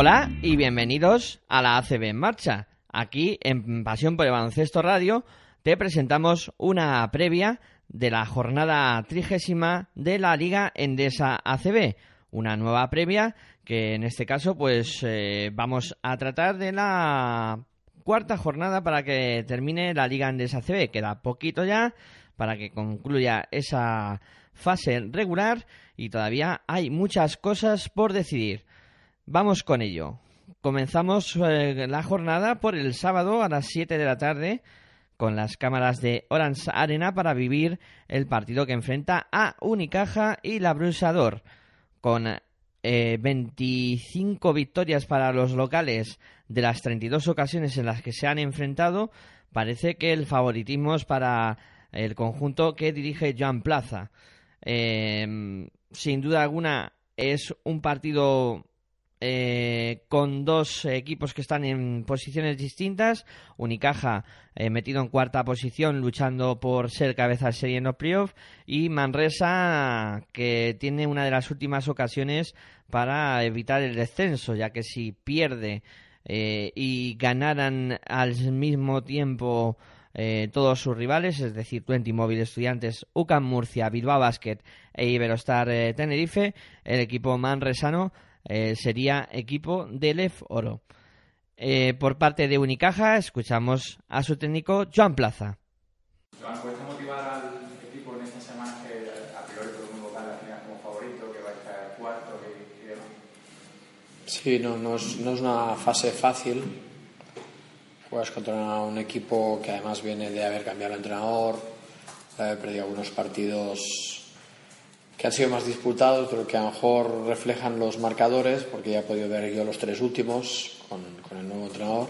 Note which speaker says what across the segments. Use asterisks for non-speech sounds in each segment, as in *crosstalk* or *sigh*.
Speaker 1: Hola y bienvenidos a la ACB en marcha. Aquí en Pasión por el Baloncesto Radio te presentamos una previa de la jornada trigésima de la Liga Endesa ACB. Una nueva previa que en este caso pues eh, vamos a tratar de la cuarta jornada para que termine la Liga Endesa ACB. Queda poquito ya para que concluya esa fase regular y todavía hay muchas cosas por decidir. Vamos con ello. Comenzamos eh, la jornada por el sábado a las 7 de la tarde con las cámaras de Orange Arena para vivir el partido que enfrenta a Unicaja y la Brusador. Con 25 eh, victorias para los locales de las 32 ocasiones en las que se han enfrentado, parece que el favoritismo es para el conjunto que dirige Joan Plaza. Eh, sin duda alguna es un partido eh, con dos equipos que están en posiciones distintas. Unicaja eh, metido en cuarta posición luchando por ser cabeza de serie en los playoffs. Y Manresa que tiene una de las últimas ocasiones para evitar el descenso, ya que si pierde eh, y ganaran al mismo tiempo todos sus rivales, es decir, Twenty Móvil Estudiantes, UCAM Murcia, Bilbao Basket e Iberostar Tenerife, el equipo manresano eh, sería equipo de Lef Oro. Eh, por parte de Unicaja, escuchamos a su técnico Joan Plaza.
Speaker 2: Joan, ¿puedes motivar al equipo en esta semana que a priori todo el mundo va a como favorito, que va a estar cuarto y, demás?
Speaker 3: Sí, no, no, es, no es una fase fácil. Juegas contra un equipo que además viene de haber cambiado el entrenador, de haber perdido algunos partidos que han sido más disputados, pero que a lo mejor reflejan los marcadores, porque ya he podido ver yo los tres últimos con, el nuevo entrenador.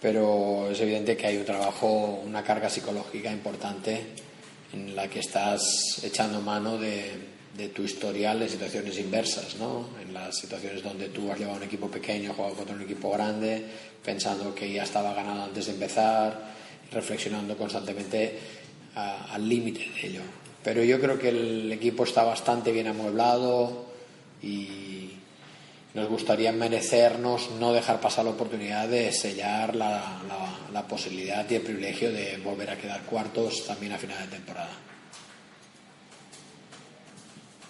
Speaker 3: Pero es evidente que hay un trabajo, una carga psicológica importante en la que estás echando mano de, de tu historial de situaciones inversas, ¿no? En las situaciones donde tú has llevado un equipo pequeño, jugado contra un equipo grande, pensando que ya estaba ganado antes de empezar, reflexionando constantemente al límite de ello pero yo creo que el equipo está bastante bien amueblado y nos gustaría merecernos no dejar pasar la oportunidad de sellar la, la, posibilidad y el privilegio de volver a quedar cuartos también a final de temporada.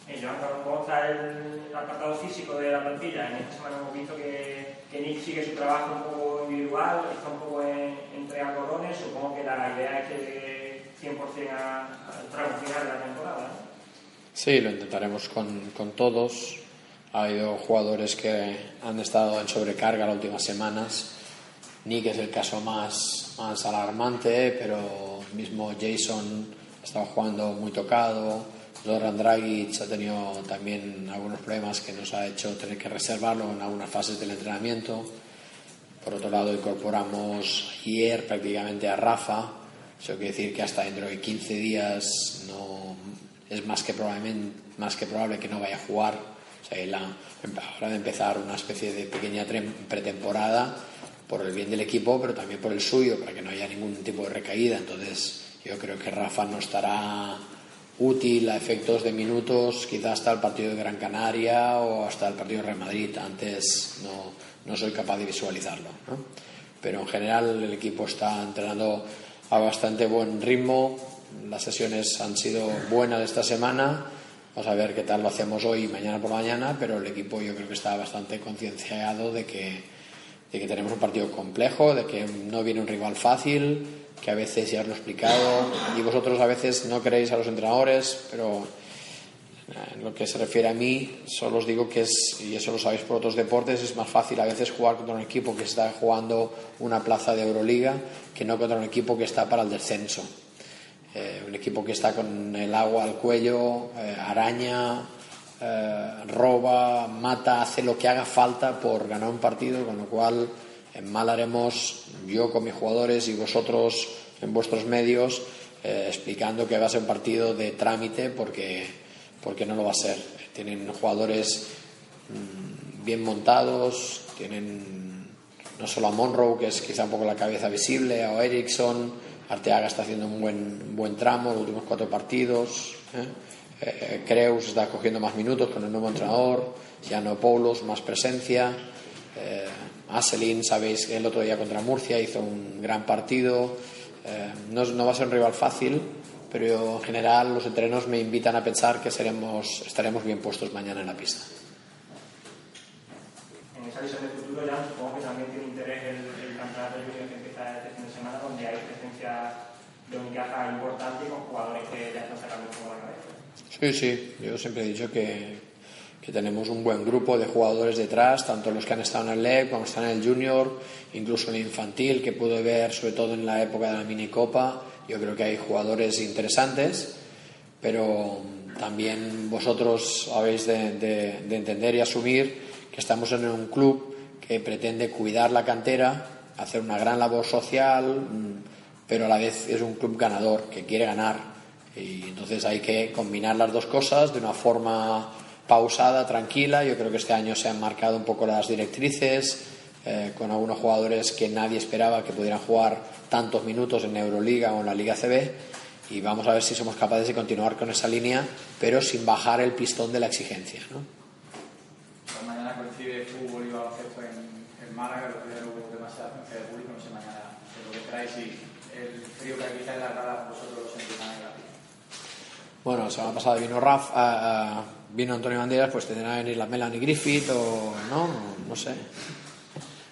Speaker 4: Eh, ¿cómo está el apartado físico de la plantilla? En esta semana hemos visto que, que Nick sigue su trabajo un poco individual, está un poco en, entre algodones. Supongo que la idea es que 100% al tramo final de la temporada.
Speaker 3: Sí, lo intentaremos con, con todos. Ha habido jugadores que han estado en sobrecarga las últimas semanas. Nick es el caso más, más alarmante, pero mismo Jason ha estado jugando muy tocado. Zoran Dragic ha tenido también algunos problemas que nos ha hecho tener que reservarlo en algunas fases del entrenamiento. Por otro lado, incorporamos ayer prácticamente a Rafa, eso quiere decir que hasta dentro de 15 días no, es más que, probablemente, más que probable que no vaya a jugar. O sea, la, ahora de empezar una especie de pequeña pretemporada por el bien del equipo, pero también por el suyo, para que no haya ningún tipo de recaída. Entonces, yo creo que Rafa no estará útil a efectos de minutos, quizás hasta el partido de Gran Canaria o hasta el partido de Real Madrid. Antes no, no soy capaz de visualizarlo. ¿no? Pero en general el equipo está entrenando a bastante buen ritmo. Las sesiones han sido buenas esta semana. Vamos a ver qué tal lo hacemos hoy y mañana por la mañana, pero el equipo yo creo que está bastante concienciado de que, de que tenemos un partido complejo, de que no viene un rival fácil, que a veces ya os lo he explicado y vosotros a veces no queréis a los entrenadores, pero en lo que se refiere a mí, solo os digo que es, y eso lo sabéis por otros deportes, es más fácil a veces jugar contra un equipo que está jugando una plaza de Euroliga que no contra un equipo que está para el descenso. Eh, un equipo que está con el agua al cuello, eh, araña, eh, roba, mata, hace lo que haga falta por ganar un partido, con lo cual mal haremos yo con mis jugadores y vosotros en vuestros medios explicando que va a ser un partido de trámite porque porque no lo va a ser. Tienen jugadores mm, bien montados, tienen no solo a Monroe, que es quizá un poco la cabeza visible, a Ericsson, Arteaga está haciendo un buen, buen tramo los últimos cuatro partidos. ¿eh? Eh, Creus está cogiendo más minutos con el nuevo entrenador, Paulos más presencia. Eh, Aselin, sabéis que el otro día contra Murcia hizo un gran partido. Eh, no, no, va a ser un rival fácil, pero en general los entrenos me invitan a pensar que seremos, estaremos bien puestos mañana en la pista.
Speaker 4: En esa visión de futuro ya supongo que también tiene interés el, el campeonato junior que empieza este fin de semana, donde hay presencia de un caja importante con jugadores que ya están sacando como la cabeza.
Speaker 3: Sí, sí, yo siempre he dicho que, que tenemos un buen grupo de jugadores detrás, tanto los que han estado en el LEP como están en el Junior, incluso en el infantil, que pude ver sobre todo en la época de la minicopa. Yo creo que hay jugadores interesantes, pero también vosotros habéis de, de, de entender y asumir que estamos en un club que pretende cuidar la cantera, hacer una gran labor social, mm, pero a la vez es un club ganador, que quiere ganar. Y entonces hay que combinar las dos cosas de una forma pausada, tranquila. Yo creo que este año se han marcado un poco las directrices, eh, con algunos jugadores que nadie esperaba que pudieran jugar tantos minutos en Euroliga o en la Liga CB. Y vamos a ver si somos capaces de continuar con esa línea, pero sin bajar el pistón de la exigencia. ¿no?
Speaker 2: Pues mañana coincide fútbol y baloncesto en, en Málaga, los días no hubo demasiada afluencia de público, no sé mañana lo que trae, si el frío que aquí está en la grada, vosotros lo sentís pista.
Speaker 3: Bueno, la semana pasada vino Raf, uh, vino Antonio Banderas, pues tendrá que venir la Melanie Griffith o no, no sé.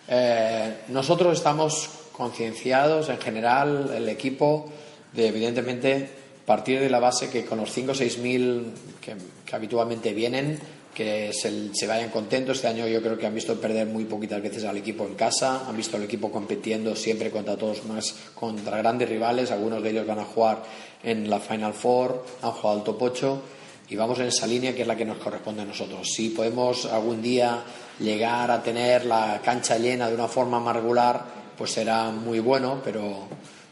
Speaker 3: Eh, nosotros estamos concienciados en general, el equipo, de evidentemente partir de la base que con los 5 o 6 mil que, habitualmente vienen, que se, se, vayan contentos. Este año yo creo que han visto perder muy poquitas veces al equipo en casa, han visto al equipo compitiendo siempre contra todos más, contra grandes rivales. Algunos de ellos van a jugar en la Final Four, han jugado al top 8 y vamos en esa línea que es la que nos corresponde a nosotros. Si podemos algún día llegar a tener la cancha llena de una forma más regular, pues será muy bueno, pero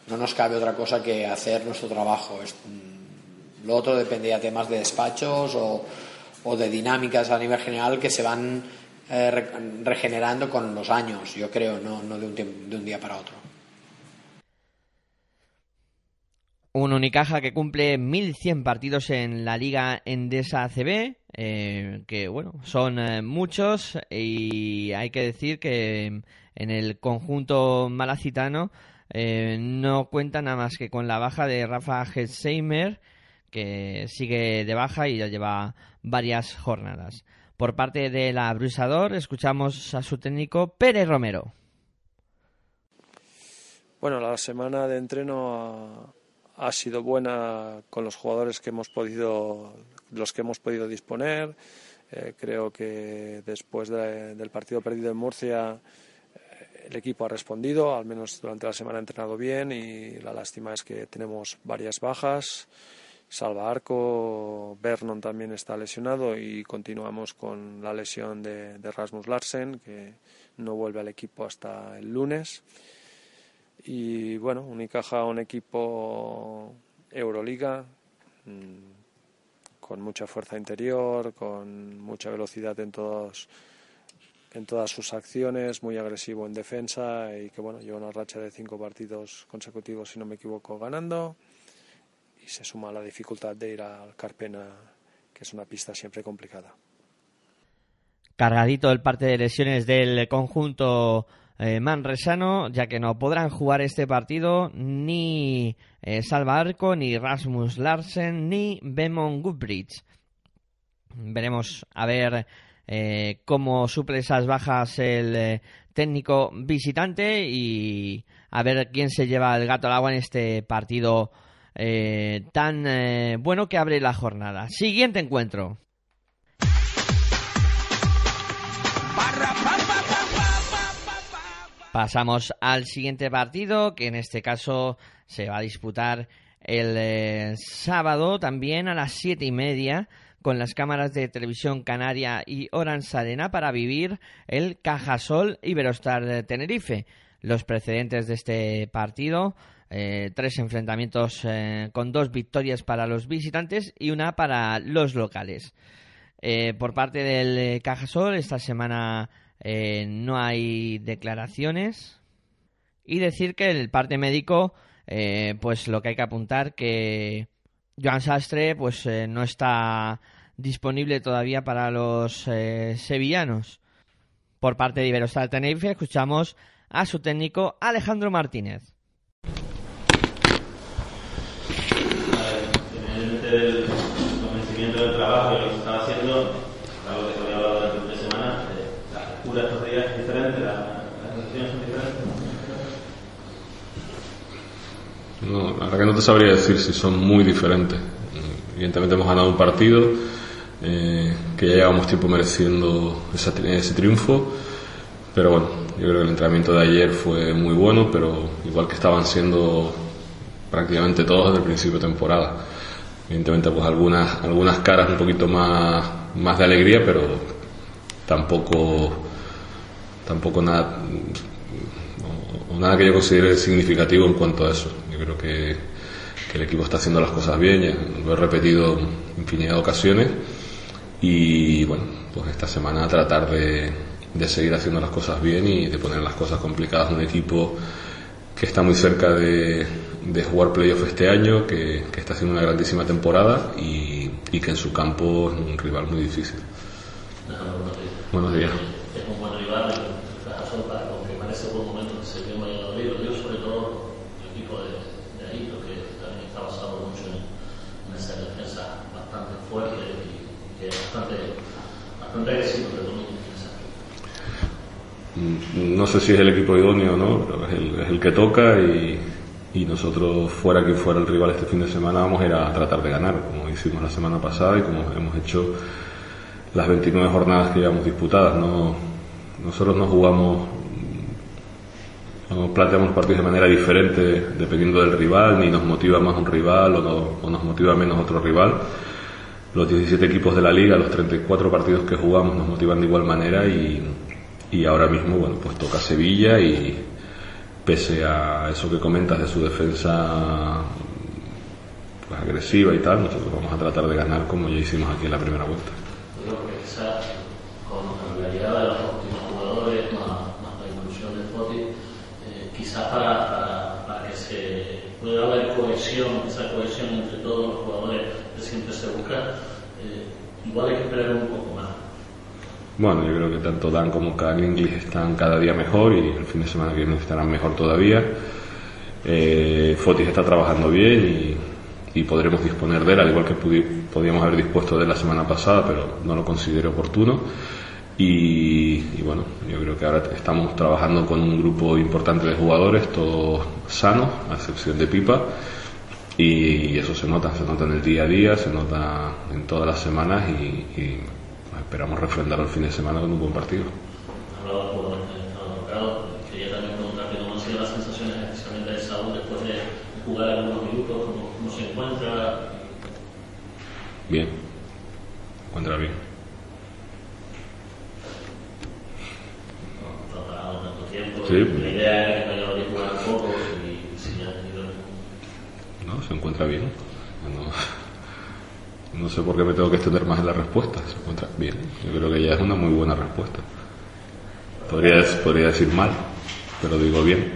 Speaker 3: no nos cabe otra cosa que hacer nuestro trabajo. Lo otro dependía de temas de despachos o, de dinámicas a nivel general que se van eh, regenerando con los años, yo creo, no, no de, un de un día para otro.
Speaker 1: Un Unicaja que cumple 1.100 partidos en la Liga Endesa ACB, eh, que bueno, son eh, muchos y hay que decir que en el conjunto malacitano eh, no cuenta nada más que con la baja de Rafa Hetzheimer, que sigue de baja y ya lleva varias jornadas. Por parte del abrusador, escuchamos a su técnico Pérez Romero.
Speaker 5: Bueno, la semana de entreno ha sido buena con los jugadores que hemos podido, los que hemos podido disponer. Eh, creo que después de, del partido perdido en Murcia eh, el equipo ha respondido, al menos durante la semana ha entrenado bien y la lástima es que tenemos varias bajas. Salva Arco, Vernon también está lesionado y continuamos con la lesión de, de Rasmus Larsen, que no vuelve al equipo hasta el lunes. Y bueno, Unicaja, un equipo Euroliga, mmm, con mucha fuerza interior, con mucha velocidad en todos en todas sus acciones, muy agresivo en defensa y que bueno, lleva una racha de cinco partidos consecutivos, si no me equivoco, ganando y se suma la dificultad de ir al Carpena, que es una pista siempre complicada.
Speaker 1: Cargadito el parte de lesiones del conjunto eh, manresano, ya que no podrán jugar este partido ni eh, Salva Arco, ni Rasmus Larsen, ni Bemon Goodbridge. Veremos a ver eh, cómo suple esas bajas el eh, técnico visitante y a ver quién se lleva el gato al agua en este partido tan bueno que abre la jornada. Siguiente encuentro. Pasamos al siguiente partido, que en este caso se va a disputar el eh, sábado también a las siete y media con las cámaras de televisión canaria y Orange Arena para vivir el Cajasol Iberostar de Tenerife. Los precedentes de este partido, eh, tres enfrentamientos eh, con dos victorias para los visitantes y una para los locales. Por parte del Cajasol, esta semana eh, no hay declaraciones y decir que el parte médico, eh, pues lo que hay que apuntar que Joan Sastre pues eh, no está disponible todavía para los eh, sevillanos. Por parte de Iberostar Tenerife escuchamos a su técnico Alejandro Martínez.
Speaker 6: el convencimiento del trabajo que estaba haciendo, algo que se había hablado durante tres semanas, eh, la lectura estos días es diferente, la, las sensaciones son diferentes.
Speaker 7: No, la verdad que no te sabría decir si son muy diferentes. Evidentemente hemos ganado un partido eh, que ya llevamos tiempo mereciendo esa, ese triunfo, pero bueno, yo creo que el entrenamiento de ayer fue muy bueno, pero igual que estaban siendo prácticamente todos desde el principio de temporada. Evidentemente pues algunas, algunas caras un poquito más, más de alegría, pero tampoco, tampoco nada, nada que yo considere significativo en cuanto a eso. Creo que, que el equipo está haciendo las cosas bien, ya lo he repetido infinidad de ocasiones y bueno, pues esta semana tratar de, de seguir haciendo las cosas bien y de poner las cosas complicadas a un equipo que está muy cerca de, de jugar playoff este año, que, que, está haciendo una grandísima temporada y, y, que en su campo es un rival muy difícil. Buenos días.
Speaker 8: Es un buen rival, para aunque parece buen momento que se vio en Valladolid, lo digo sobre todo el equipo de, de ahí, que también está basado mucho en, en esa defensa bastante fuerte y que es bastante, bastante agresivo de dominio.
Speaker 7: No sé si es el equipo idóneo o no, pero es el, que toca y, nosotros, fuera que fuera el rival este fin de semana, vamos a tratar de ganar, como hicimos la semana pasada y como hemos hecho las 29 jornadas que llevamos disputadas. No, nosotros no jugamos, no planteamos partidos de manera diferente dependiendo del rival, ni nos motiva más un rival o, o nos motiva menos otro rival. Los 17 equipos de la liga, los 34 partidos que jugamos nos motivan de igual manera y, y ahora mismo, bueno, pues toca Sevilla y pese a eso que comentas de su defensa pues, agresiva y tal, nosotros vamos a tratar de ganar como ya hicimos aquí en la primera vuelta.
Speaker 8: Yo creo que quizás con la llegada de los últimos jugadores, más, más la inclusión de Foti, eh, quizás para, para, para, que se pueda haber cohesión, esa cohesión entre todos los jugadores que siempre se busca, eh, igual hay que esperar un poco.
Speaker 7: Bueno, yo creo que tanto Dan como Kyle English están cada día mejor y el fin de semana que viene estarán mejor todavía. Eh, Fotis está trabajando bien y, y, podremos disponer de él, al igual que podíamos haber dispuesto de él la semana pasada, pero no lo considero oportuno. Y, y, bueno, yo creo que ahora estamos trabajando con un grupo importante de jugadores, todos sanos, a excepción de Pipa. Y, eso se nota, se nota en el día a día, se nota en todas las semanas y, y esperamos refrendar el fin de semana con un buen partido.
Speaker 8: Hablaba por quería también preguntarte cómo han sido las sensaciones, especialmente de Saúl, después de jugar algunos minutos, cómo, cómo se encuentra.
Speaker 7: Bien, se encuentra bien.
Speaker 8: No.
Speaker 7: Sí.
Speaker 8: La idea era que Valladolid jugara poco y si ya.
Speaker 7: No, se encuentra bien. No. Sé por qué me tengo que extender más en la respuesta. Se encuentra bien. Yo creo que ya es una muy buena respuesta. Podría, podría decir mal, pero digo bien.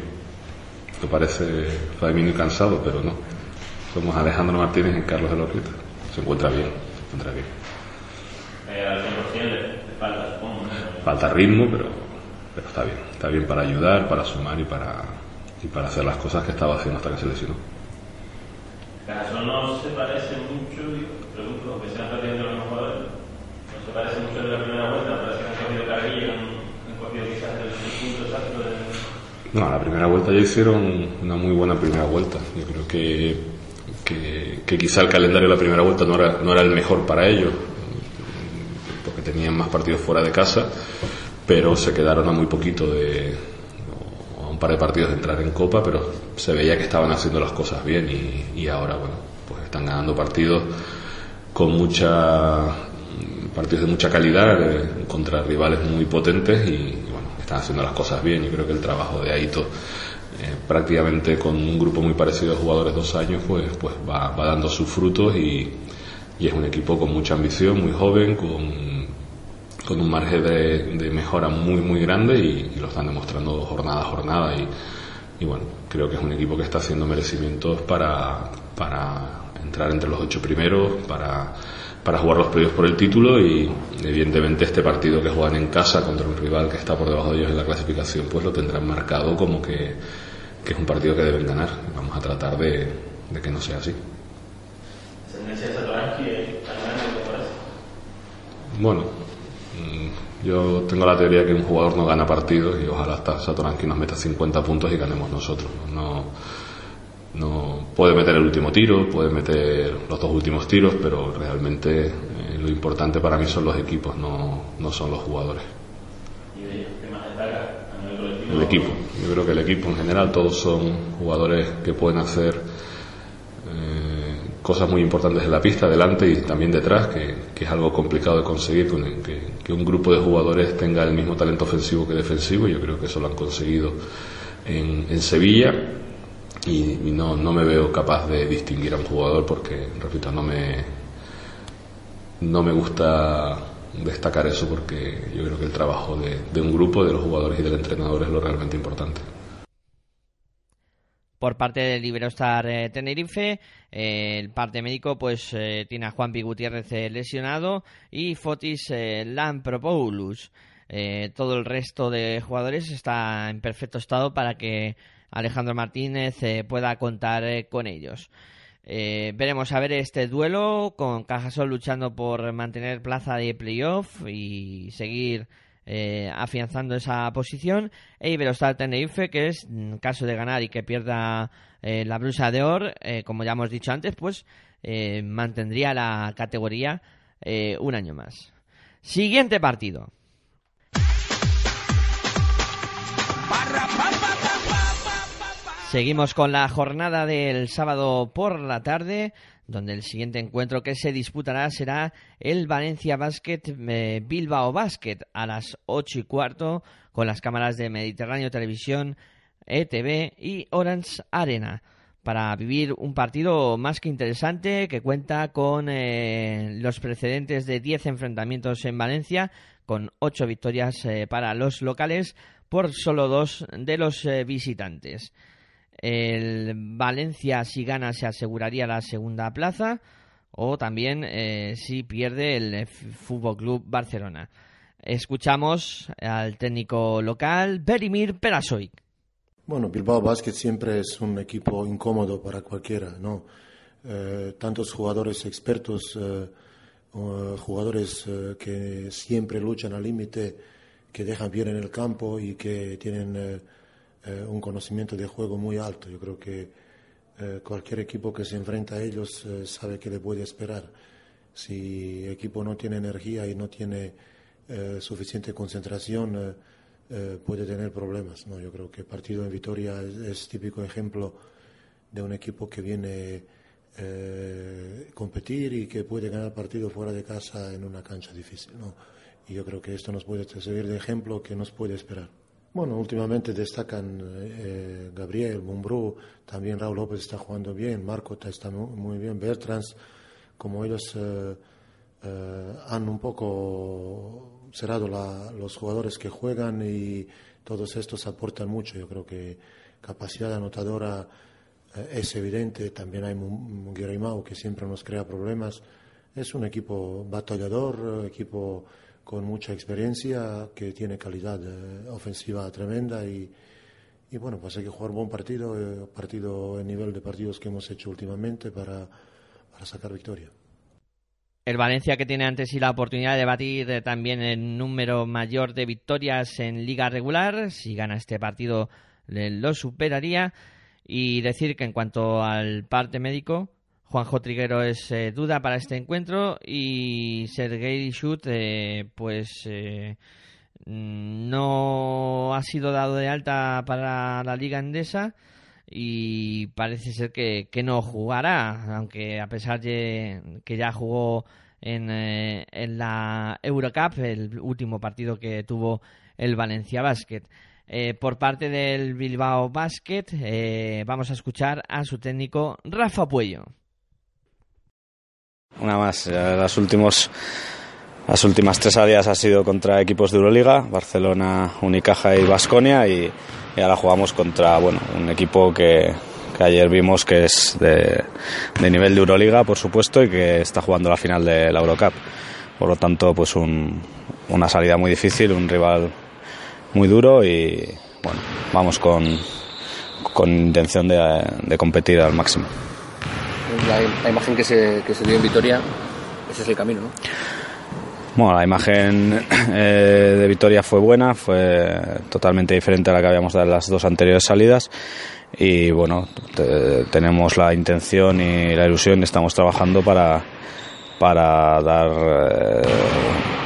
Speaker 7: Esto parece Flamino y cansado, pero no. Somos Alejandro Martínez y Carlos de Lorrita. Se encuentra bien, se encuentra bien.
Speaker 6: Al 100% le, le falta, supongo. ¿no?
Speaker 7: Falta ritmo, pero, pero está bien. Está bien para ayudar, para sumar y para, y para hacer las cosas que estaba haciendo hasta que se lesionó.
Speaker 6: Caso no se parece mucho, parece mucho de la primera vuelta, parece que han cogido han, cogido quizás el, punto exacto del.
Speaker 7: No, la primera vuelta ya hicieron una muy buena primera vuelta. Yo creo que, que, que quizá el calendario de la primera vuelta no era, no era el mejor para ellos, porque tenían más partidos fuera de casa, pero se quedaron a muy poquito de, a un par de partidos de entrar en Copa, pero se veía que estaban haciendo las cosas bien y ahora, bueno, pues están ganando partidos con mucha partidos de mucha calidad eh, contra rivales muy potentes y, bueno, están haciendo las cosas bien. Yo creo que el trabajo de Aito, eh, prácticamente con un grupo muy parecido de jugadores dos años, pues, pues va, dando sus frutos y, y, es un equipo con mucha ambición, muy joven, con, con un margen de, mejora muy, muy grande y, lo están demostrando jornada a jornada. Y, y bueno, creo que es un equipo que está haciendo merecimientos para, para entrar entre los ocho primeros para, para jugar los previos por el título y evidentemente este partido que juegan en casa contra un rival que está por debajo de ellos en la clasificación pues lo tendrán marcado como que, que es un partido que deben ganar. Vamos a tratar de, de que no sea así. Bueno, mm, yo tengo la teoría que un jugador no gana partidos y ojalá hasta Satoranski nos meta 50 puntos y ganemos nosotros. No, no puede meter el último tiro, puede meter los dos últimos tiros, pero realmente eh, lo importante para mí son los equipos, no, no son los jugadores. El equipo. Yo creo que el equipo en general todos son jugadores que pueden hacer eh, cosas muy importantes en la pista, delante y también detrás, que, que es algo complicado de conseguir, que, que, un grupo de jugadores tenga el mismo talento ofensivo que defensivo. Yo creo que eso lo han conseguido en, en Sevilla y, no, no me veo capaz de distinguir a un jugador porque, repito, no me, no me gusta destacar eso porque yo creo que el trabajo de, un grupo, de los jugadores y del entrenador es lo realmente importante.
Speaker 1: Por parte del Iberostar eh, Tenerife, eh, el parte médico pues eh, tiene a Juan P. Gutiérrez eh, lesionado y Fotis Lampropoulos. todo el resto de jugadores está en perfecto estado para que Alejandro Martínez pueda contar con ellos. Eh, veremos a ver este duelo con Cajasol luchando por mantener plaza de playoff y seguir eh, afianzando esa posición. E Iberostar Tenerife, que es, en caso de ganar y que pierda eh, la brusa de oro, eh, como ya hemos dicho antes, pues eh, mantendría la categoría un año más. Siguiente partido. Seguimos con la jornada del sábado por la tarde, donde el siguiente encuentro que se disputará será el Valencia Basket eh, Bilbao Basket a las ocho y cuarto con las cámaras de Mediterráneo Televisión, ETV y Orange Arena para vivir un partido más que interesante que cuenta con eh, los precedentes de 10 enfrentamientos en Valencia, con 8 victorias eh, para los locales por solo dos de los visitantes. El Valencia, si gana, se aseguraría la segunda plaza. O también eh, si pierde el Fútbol Club Barcelona. Escuchamos al técnico local, Berimir Perasoy.
Speaker 9: Bueno, Bilbao Basket siempre es un equipo incómodo para cualquiera, ¿no? Eh, tantos jugadores expertos, eh, jugadores eh, que siempre luchan al límite, que dejan bien en el campo y que tienen eh, un conocimiento de juego muy alto. Yo creo que eh, cualquier equipo que se enfrenta a ellos eh, sabe que le puede esperar. Si el equipo no tiene energía y no tiene suficiente concentración, puede tener problemas. ¿no? Yo creo que el partido en Vitoria es, es típico ejemplo de un equipo que viene a competir y que puede ganar partido fuera de casa en una cancha difícil. ¿no? Y yo creo que esto nos puede servir de ejemplo que nos puede esperar. Bueno, últimamente destacan eh, Gabriel, Mumbrú, también Raúl López está jugando bien, Marco está muy bien, Bertrands, como ellos eh, eh, han un poco cerrado la, los jugadores que juegan y todos estos aportan mucho. Yo creo que capacidad anotadora es evidente, también hay Guirimao que siempre nos crea problemas. Es un equipo batallador, equipo con mucha experiencia, que tiene calidad eh, ofensiva tremenda y, y, bueno, pues hay que jugar buen partido, eh, partido en nivel de partidos que hemos hecho últimamente para, para sacar victoria.
Speaker 1: El Valencia que tiene ante sí la oportunidad de batir eh, también el número mayor de victorias en liga regular, si gana este partido lo superaría y decir que en cuanto al parte médico, Juanjo Triguero es eh, duda para este encuentro y Sergei Schut eh, pues eh, no ha sido dado de alta para la liga endesa y parece ser que, que no jugará, aunque a pesar de que ya jugó en, en la Eurocup, el último partido que tuvo el Valencia Basket. por parte del Bilbao Basket vamos a escuchar a su técnico Rafa Puello.
Speaker 10: Una más, las, últimos, las últimas tres áreas ha sido contra equipos de Euroliga, Barcelona, Unicaja y Basconia y, ahora jugamos contra bueno, un equipo que, que ayer vimos que es de, nivel de Euroliga, por supuesto, y que está jugando la final de la Eurocup. Por lo tanto, pues un, una salida muy difícil, un rival muy duro y bueno, vamos con, con intención de competir al máximo.
Speaker 11: La, la imagen que se, que se dio en Vitoria, ese es el camino, ¿no?
Speaker 10: Bueno, la imagen eh, de Vitoria fue buena, fue totalmente diferente a la que habíamos dado en las dos anteriores salidas y bueno, te- tenemos la intención y la ilusión, estamos trabajando para, para dar eh,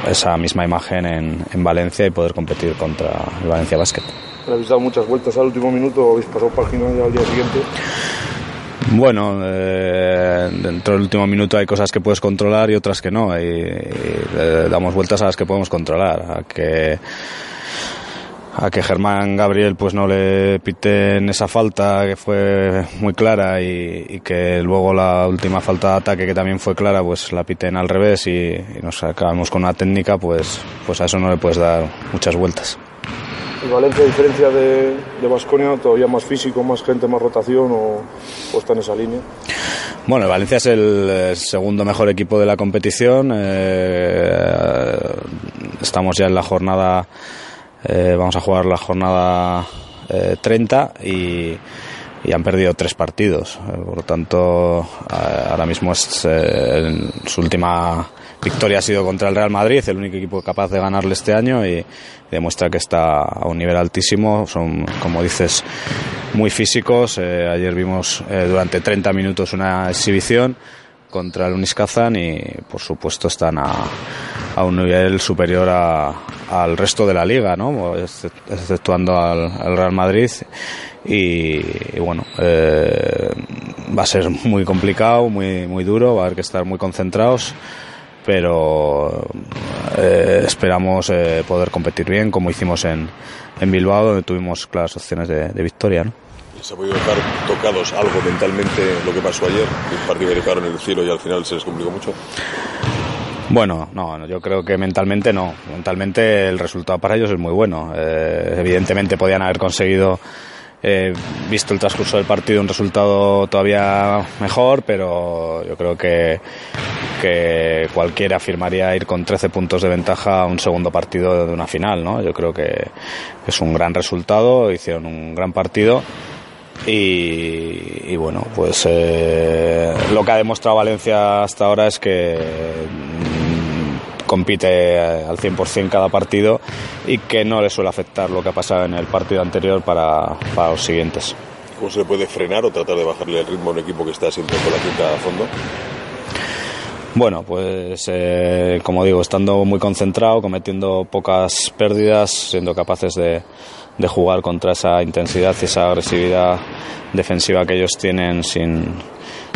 Speaker 10: esa misma imagen en, en Valencia y poder competir contra el Valencia Basket.
Speaker 12: Le habéis dado muchas vueltas al último minuto, habéis pasado página ya al día siguiente.
Speaker 10: Bueno, eh, dentro del último minuto hay cosas que puedes controlar y otras que no. Y, le damos vueltas a las que podemos controlar. A que, a que Germán Gabriel pues no le piten esa falta que fue muy clara y, y que luego la última falta de ataque que también fue clara pues la piten al revés y, y nos acabamos con una técnica pues, pues a eso no le puedes dar muchas vueltas.
Speaker 12: ¿Y Valencia, a diferencia de, de Baskonia, todavía más físico, más gente, más rotación o, o está en esa línea?
Speaker 10: Bueno, el Valencia es el segundo mejor equipo de la competición. eh, estamos ya en la jornada, eh, vamos a jugar la jornada eh, 30 y, y han perdido tres partidos. Eh, por lo tanto, eh, ahora mismo es, eh, el- su última victoria ha sido contra el Real Madrid, el único equipo capaz de ganarle este año y demuestra que está a un nivel altísimo. Son, como dices, muy físicos. Eh, ayer vimos eh, durante 30 minutos una exhibición contra el Unis Kazan y por supuesto están a, un nivel superior a- al resto de la liga, ¿no? Excep- exceptuando al, al Real Madrid y, y bueno eh, va a ser muy complicado, muy muy duro, va a haber que estar muy concentrados pero eh, esperamos eh, poder competir bien como hicimos en, en Bilbao donde tuvimos claras opciones de, de victoria, ¿no?
Speaker 13: ¿Se ha podido dejar tocados algo mentalmente lo que pasó ayer? Un partido que dejaron en el cielo y al final se les complicó mucho.
Speaker 10: Bueno, no, no, yo creo que mentalmente no. Mentalmente el resultado para ellos es muy bueno. Eh, evidentemente podían haber conseguido, eh, visto el transcurso del partido, un resultado todavía mejor, pero yo creo que, que cualquiera afirmaría ir con 13 puntos de ventaja a un segundo partido de una final, ¿no? Yo creo que es un gran resultado, hicieron un gran partido. Y, bueno, pues eh, lo que ha demostrado Valencia hasta ahora es que compite eh, al 100% cada partido y que no le suele afectar lo que ha pasado en el partido anterior para, para los siguientes.
Speaker 13: ¿Cómo se le puede frenar o tratar de bajarle el ritmo a un equipo que está siempre con la cinta a fondo?
Speaker 10: Bueno, pues eh, como digo, estando muy concentrado, cometiendo pocas pérdidas, siendo capaces de, de jugar contra esa intensidad y esa agresividad defensiva que ellos tienen sin,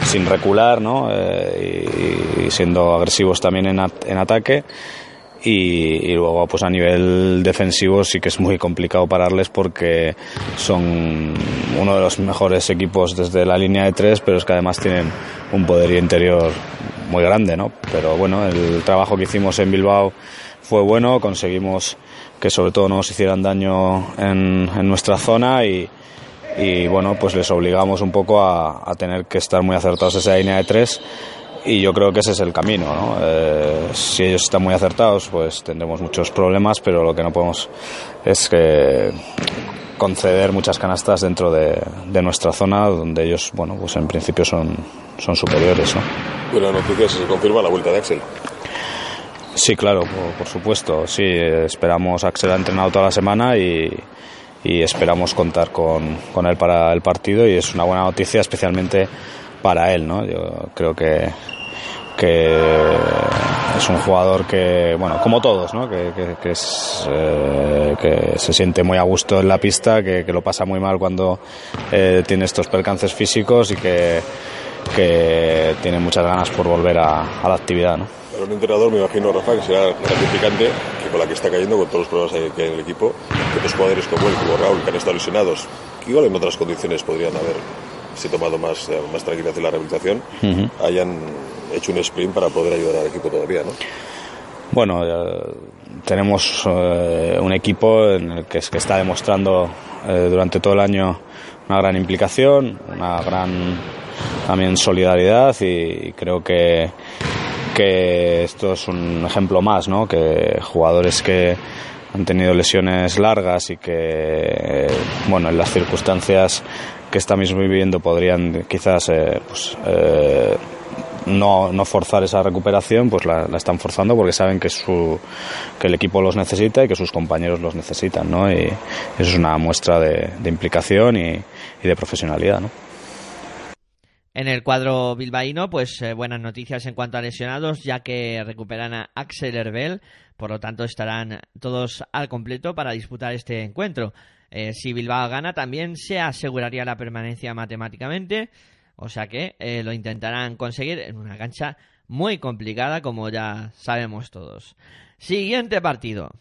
Speaker 10: sin recular, ¿no? Eh, y, y siendo agresivos también en, at- en ataque. Y, y luego, pues a nivel defensivo sí que es muy complicado pararles porque son uno de los mejores equipos desde la línea de tres, pero es que además tienen un poderío interior muy grande, ¿no? Pero bueno, el trabajo que hicimos en Bilbao fue bueno, conseguimos que sobre todo no nos hicieran daño en, en nuestra zona y, y bueno, pues les obligamos un poco a, a tener que estar muy acertados esa línea de tres y yo creo que ese es el camino, ¿no? Eh, si ellos están muy acertados, pues tendremos muchos problemas, pero lo que no podemos es que conceder muchas canastas dentro de, de nuestra zona, donde ellos, bueno, pues en principio son, son superiores, ¿no?
Speaker 13: Buena noticia si se confirma la vuelta de Axel.
Speaker 10: Sí, claro, por, por supuesto. Sí, eh, esperamos. Axel ha entrenado toda la semana y, y esperamos contar con, con él para el partido y es una buena noticia, especialmente para él, ¿no? Yo creo que que es un jugador que, bueno, como todos, ¿no? que, que, que es, eh, que se siente muy a gusto en la pista, que, que lo pasa muy mal cuando eh, tiene estos percances físicos y que, que tiene muchas ganas por volver a, a la actividad. ¿no?
Speaker 13: Para un entrenador, me imagino, Rafa, que será gratificante con la que está cayendo, con todos los problemas que hay en el equipo, que otros jugadores como él, como Raúl, que han estado lesionados, que igual en otras condiciones podrían haber se tomado más, eh, más tranquilidad en la rehabilitación,
Speaker 10: Ujú.
Speaker 13: hayan hecho un sprint para poder ayudar al equipo todavía, ¿no?
Speaker 10: Bueno, eh, tenemos eh, un equipo en el que, que está demostrando eh, durante todo el año una gran implicación, una gran también solidaridad y creo que, que esto es un ejemplo más, ¿no? Que jugadores que han tenido lesiones largas y que, bueno, en las circunstancias que estamos viviendo podrían quizás eh, pues, eh, no, no, forzar esa recuperación, pues la, están forzando porque saben que, su, que el equipo los necesita y que sus compañeros los necesitan, ¿no? Y eso es una muestra de, de implicación y, y, de profesionalidad, ¿no?
Speaker 1: En el cuadro bilbaíno, pues eh, buenas noticias en cuanto a lesionados, ya que recuperan a Axel Herbel, por lo tanto estarán todos al completo para disputar este encuentro. Eh, si Bilbao gana, también se aseguraría la permanencia matemáticamente, o sea que eh, lo intentarán conseguir en una cancha muy complicada, como ya sabemos todos. Siguiente partido.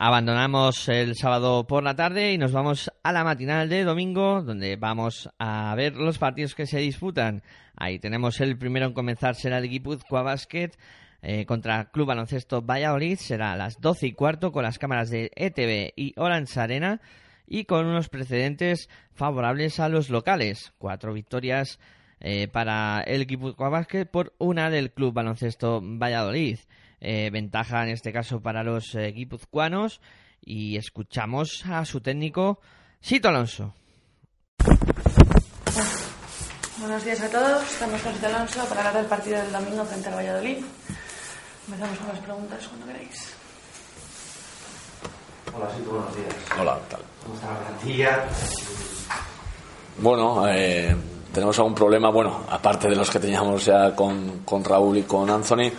Speaker 1: Abandonamos el sábado por la tarde y nos vamos a la matinal de domingo, donde vamos a ver los partidos que se disputan. Ahí tenemos el primero en comenzar, será el Guipúzcoa Basket eh, contra Club Baloncesto Valladolid. Será a las 12 y cuarto con las cámaras de ETV y Orange Arena y con unos precedentes favorables a los locales. Cuatro victorias eh, para el Guipúzcoa Basket por una del Club Baloncesto Valladolid. Eh, ventaja en este caso para los eh, guipuzcoanos y escuchamos a su técnico Sito Alonso.
Speaker 14: Buenos días a todos, estamos con Sito Alonso para hablar del partido del domingo frente al Valladolid. Empezamos con las preguntas cuando queráis.
Speaker 15: Hola, Sito, buenos días.
Speaker 16: Hola, ¿qué tal?
Speaker 15: ¿Cómo está la plantilla?
Speaker 16: Bueno, eh, tenemos algún problema, bueno, aparte de los que teníamos ya con, con Raúl y con Anthony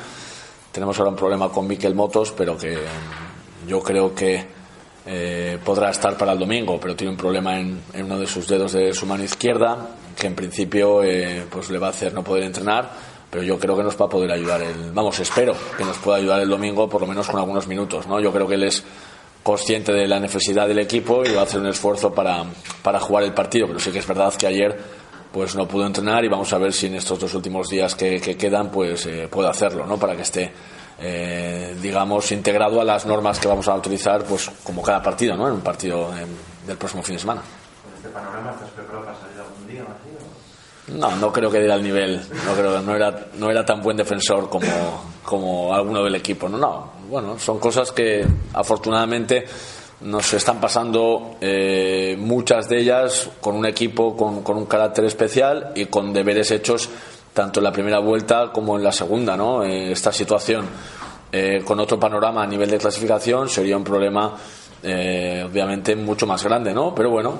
Speaker 16: tenemos ahora un problema con Miquel Motos, pero que yo creo que eh, podrá estar para el domingo, pero tiene un problema en, en, uno de sus dedos de su mano izquierda, que en principio eh, pues le va a hacer no poder entrenar, pero yo creo que nos va a poder ayudar el, vamos, espero que nos pueda ayudar el domingo por lo menos con algunos minutos, ¿no? Yo creo que él es consciente de la necesidad del equipo y va a hacer un esfuerzo para, para jugar el partido, pero sí que es verdad que ayer pues no pudo entrenar y vamos a ver si en estos dos últimos días que, que quedan pues eh, puede hacerlo no para que esté eh, digamos integrado a las normas que vamos a utilizar pues como cada partido no en un partido eh, del próximo fin de semana.
Speaker 15: ¿Con este panorama estás preparado para salir algún día así,
Speaker 16: no no creo que diera el nivel no creo no era no era tan buen defensor como como alguno del equipo no no bueno son cosas que afortunadamente nos están pasando eh, muchas de ellas con un equipo con, con, un carácter especial y con deberes hechos tanto en la primera vuelta como en la segunda. ¿no? Eh, esta situación eh, con otro panorama a nivel de clasificación sería un problema eh, obviamente mucho más grande, ¿no? pero bueno,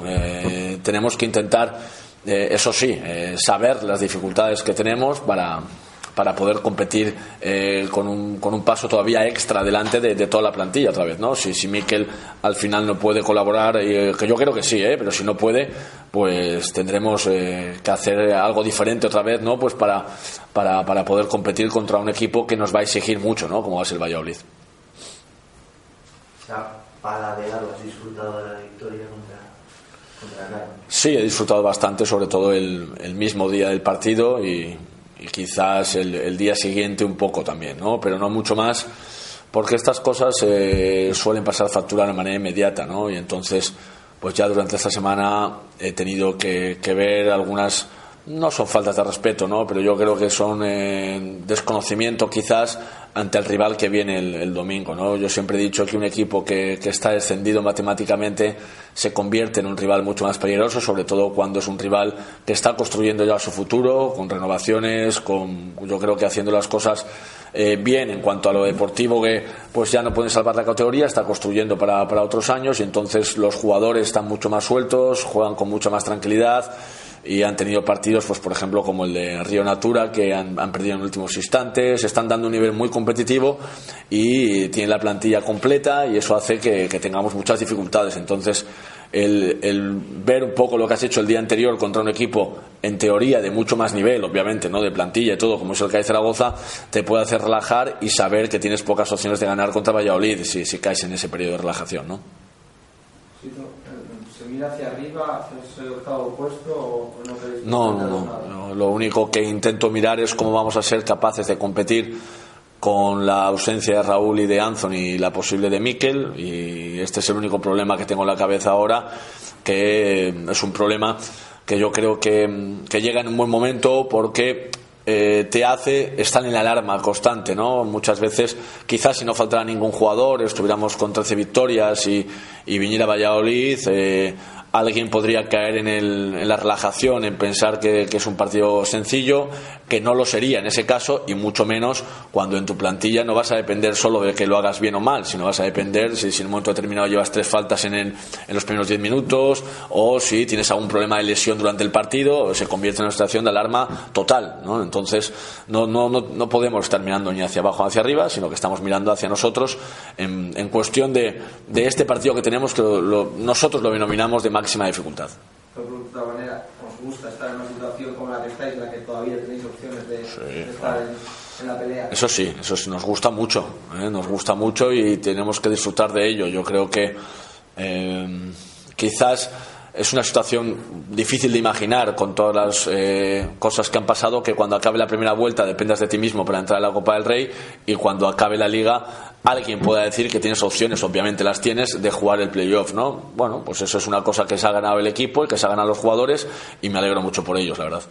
Speaker 16: tenemos que intentar, eso sí, saber las dificultades que tenemos para para poder competir eh, con, un, con un paso todavía extra delante de, de, toda la plantilla otra vez, ¿no? Si, si Miquel al final no puede colaborar, eh, que yo creo que sí, ¿eh? pero si no puede, pues tendremos eh, que hacer algo diferente otra vez, ¿no? Pues para, para, para poder competir contra un equipo que nos va a exigir mucho, ¿no? Como va a ser el Valladolid.
Speaker 15: Paladeado, ¿has disfrutado de la victoria contra, contra el
Speaker 16: Sí, he disfrutado bastante, sobre todo el, el mismo día del partido y, y quizás el, el, día siguiente un poco también, ¿no? Pero no mucho más, porque estas cosas eh, suelen pasar factura de manera inmediata, ¿no? Y entonces, pues ya durante esta semana he tenido que, que ver algunas, no son faltas de respeto, ¿no? Pero yo creo que son eh, desconocimiento quizás ante el rival que viene el, domingo, ¿no? Yo siempre he dicho que un equipo que, que está descendido matemáticamente se convierte en un rival mucho más peligroso, sobre todo cuando es un rival que está construyendo ya su futuro, con renovaciones, con yo creo que haciendo las cosas eh, bien en cuanto a lo deportivo, que pues ya no pueden salvar la categoría, está construyendo para, para otros años y entonces los jugadores están mucho más sueltos, juegan con mucha más tranquilidad y han tenido partidos, pues por ejemplo, como el de Río Natura, que han, han, perdido en últimos instantes, están dando un nivel muy competitivo y tienen la plantilla completa y eso hace que, que tengamos muchas dificultades. Entonces, el, el, ver un poco lo que has hecho el día anterior contra un equipo, en teoría, de mucho más nivel, obviamente, ¿no? de plantilla y todo, como es el CAI Zaragoza, te puede hacer relajar y saber que tienes pocas opciones de ganar contra Valladolid si, si caes en ese periodo de relajación. ¿no?
Speaker 15: Sí, no
Speaker 2: ¿Se mira hacia arriba, hacia ese octavo puesto o no queréis
Speaker 16: No, no, no. Lo único que intento mirar es cómo vamos a ser capaces de competir con la ausencia de Raúl y de Anthony y la posible de Mikel. Y este es el único problema que tengo en la cabeza ahora, que es un problema que yo creo que, que llega en un buen momento porque eh, te hace estar en la alarma constante, ¿no? Muchas veces, quizás si no faltara ningún jugador, estuviéramos con 13 victorias y, y viniera Valladolid, eh, alguien podría caer en, el- en la relajación, en pensar que, es un partido sencillo, que no lo sería en ese caso, y mucho menos cuando en tu plantilla no vas a depender solo de que lo hagas bien o mal, sino vas a depender si, en un momento determinado llevas tres faltas en, en los primeros 10 minutos, o si tienes algún problema de lesión durante el partido, se convierte en una situación de alarma total. ¿no? Entonces, no, no, no, podemos estar mirando ni hacia abajo ni hacia arriba, sino que estamos mirando hacia nosotros en, en cuestión de, este partido que tenemos, que nosotros lo denominamos de máxima dificultad.
Speaker 2: De otra manera, ¿os gusta estar en una situación como la que estáis, en la que todavía tenéis opciones de, de estar en, en la pelea?
Speaker 16: Eso sí, eso sí, nos gusta mucho, ¿eh? nos gusta mucho y tenemos que disfrutar de ello. Yo creo que eh, quizás es una situación difícil de imaginar con todas las eh, cosas que han pasado, que cuando acabe la primera vuelta dependas de ti mismo para entrar a la Copa del Rey y cuando acabe la liga alguien pueda decir que tienes opciones, obviamente las tienes, de jugar el playoff, ¿no? Bueno, pues eso es una cosa que se ha ganado el equipo y que se ha ganado los jugadores y me alegro mucho por ellos, la verdad.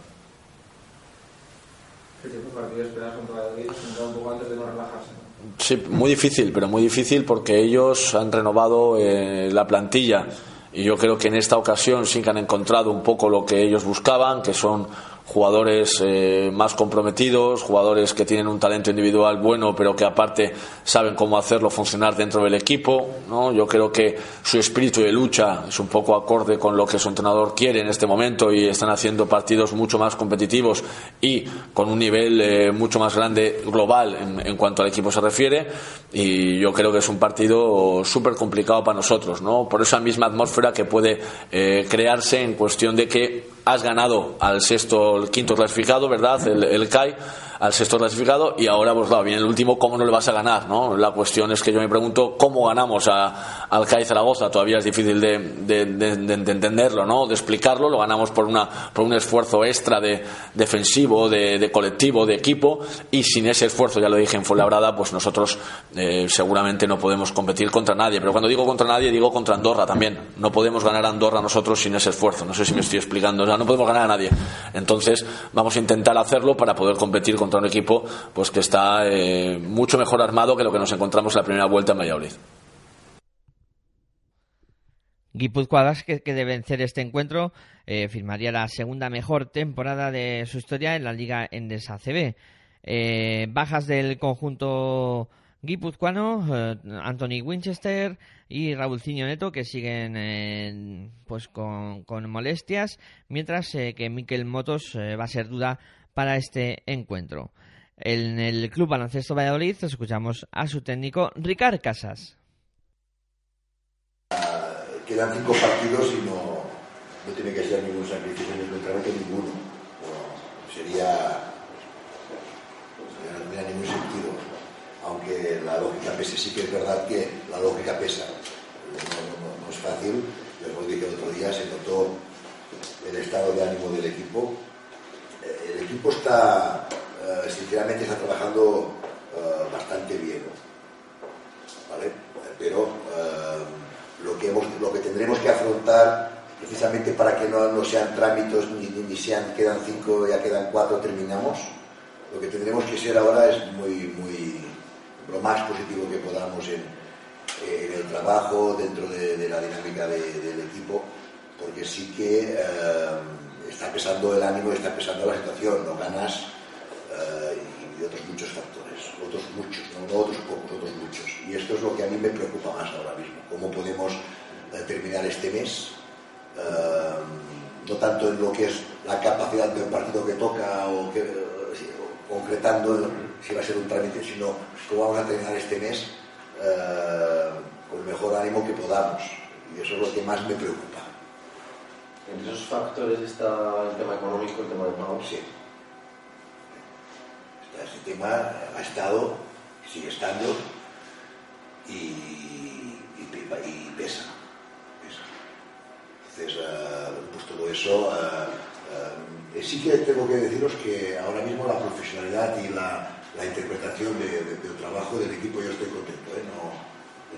Speaker 16: Sí, muy difícil, pero muy difícil porque ellos han renovado eh, la plantilla y yo creo que en esta ocasión sí que han encontrado un poco lo que ellos buscaban, que son jugadores eh, más comprometidos, jugadores que tienen un talento individual bueno, pero que aparte saben cómo hacerlo funcionar dentro del equipo. ¿no? Yo creo que su espíritu de lucha es un poco acorde con lo que su entrenador quiere en este momento y están haciendo partidos mucho más competitivos y con un nivel eh, mucho más grande global en, cuanto al equipo se refiere. Y yo creo que es un partido súper complicado para nosotros, ¿no? por esa misma atmósfera que puede eh, crearse en cuestión de que has ganado al sexto, el quinto clasificado, ¿verdad? El, el CAI, al sexto clasificado, y ahora, pues claro, viene el último, ¿cómo no le vas a ganar? ¿no? La cuestión es que yo me pregunto cómo ganamos a, al CAI Zaragoza, todavía es difícil de, de- de- de- de entenderlo, ¿no? De explicarlo, lo ganamos por, una, por un esfuerzo extra de defensivo, de, colectivo, de equipo, y sin ese esfuerzo, ya lo dije en Fuenlabrada, pues nosotros eh, seguramente no podemos competir contra nadie, pero cuando digo contra nadie, digo contra Andorra también. No podemos ganar a Andorra nosotros sin ese esfuerzo, no sé si me estoy explicando, no podemos ganar a nadie. Entonces, vamos a intentar hacerlo para poder competir contra un equipo pues que está eh, mucho mejor armado que lo que nos encontramos en la primera vuelta en Valladolid.
Speaker 1: Guipuzcoadas que, que de vencer este encuentro eh, firmaría la segunda mejor temporada de su historia en la Liga Endesa CB. Eh, bajas del conjunto guipuzcoano, eh, Anthony Winchester y Raúlcinho Neto que siguen pues con, con molestias, mientras que Miquel Motos va a ser duda para este encuentro. En el Club Baloncesto Valladolid escuchamos a su técnico Ricard Casas.
Speaker 17: quedan cinco partidos y no, no tiene que ser ningún sacrificio ni contramente ninguno. No, sería, no tendría ningún sentido. Aunque la lógica pese, sí que es verdad que la lógica pesa. No, no- no- es fácil, lo dije el otro día, se notó el estado de ánimo del equipo. Eh, El equipo está, eh, sinceramente, está trabajando eh, bastante bien. ¿vale? Pero eh, lo, que hemos, lo que tendremos que afrontar, precisamente para que no, no sean trámites ni, ni, sean, quedan cinco, ya quedan cuatro, terminamos, lo que tendremos que ser ahora es muy, muy, lo más positivo que podamos en, en el trabajo, dentro de, de la dinámica de- del equipo, porque sí que eh, está pesando el ánimo, está pesando la situación, no ganas eh, y, y otros muchos factores, otros muchos, no, otros pocos, otros muchos. Y esto es lo que a mí me preocupa más ahora mismo, cómo podemos eh, terminar este mes, eh, no tanto en lo que es la capacidad del partido que toca o, concretando si va a ser un trámite, sino cómo vamos a terminar este mes con el mejor ánimo que podamos. Y eso es lo que más me preocupa.
Speaker 15: Entre esos factores está el tema económico, el tema de pagos.
Speaker 17: Sí. Este tema ha estado, sigue estando y, pesa. pesa. Por eso eh, sí que tengo que deciros que ahora mismo la profesionalidad y la, interpretación del trabajo del equipo yo estoy contento. No,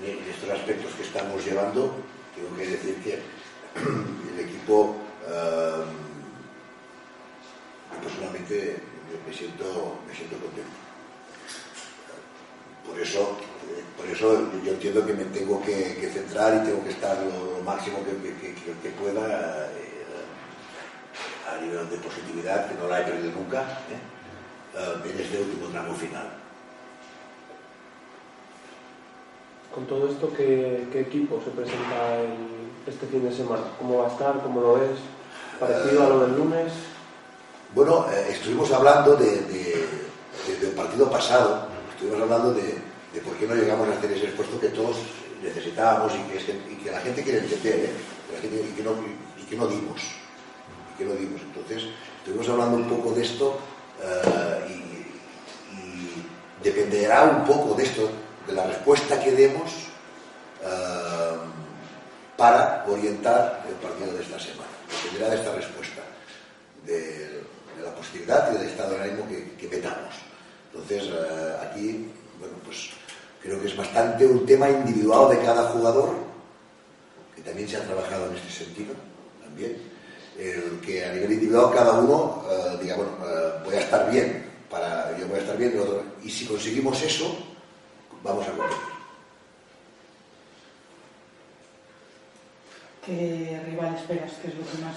Speaker 17: en, estos aspectos que estamos llevando, tengo que decir que el equipo personalmente me siento, me siento contento. Por eso, por eso yo entiendo que me tengo que, centrar y tengo que estar lo, máximo que, pueda eh, a nivel de positividad, que no la he perdido nunca, ¿eh? Eh, en este último tramo final.
Speaker 18: Con todo esto, ¿qué, equipo se presenta este fin de semana? ¿Cómo va a estar? ¿Cómo lo ves? ¿Parecido a lo del lunes?
Speaker 17: Bueno, estuvimos hablando de, del partido pasado, estuvimos hablando de, por qué no llegamos a hacer ese esfuerzo que todos necesitábamos y que, la gente quiere entender, ¿eh? y, que no, dimos. Y que no dimos. Entonces, estuvimos hablando un poco de esto eh, y, dependerá un poco de esto, de la respuesta que demos eh, para orientar el partido de esta semana. Dependerá de esta respuesta, de, la posibilidad y del estado de ánimo que, metamos. Entonces, aquí bueno, pues creo que es bastante un tema individual de cada jugador, que también se ha trabajado en este sentido, también, el que a nivel individual cada uno eh, diga, bueno, eh, voy a estar bien, para, yo voy a estar bien, y si conseguimos eso, vamos a competir.
Speaker 14: ¿Qué rival esperas? ¿Qué es lo que más...?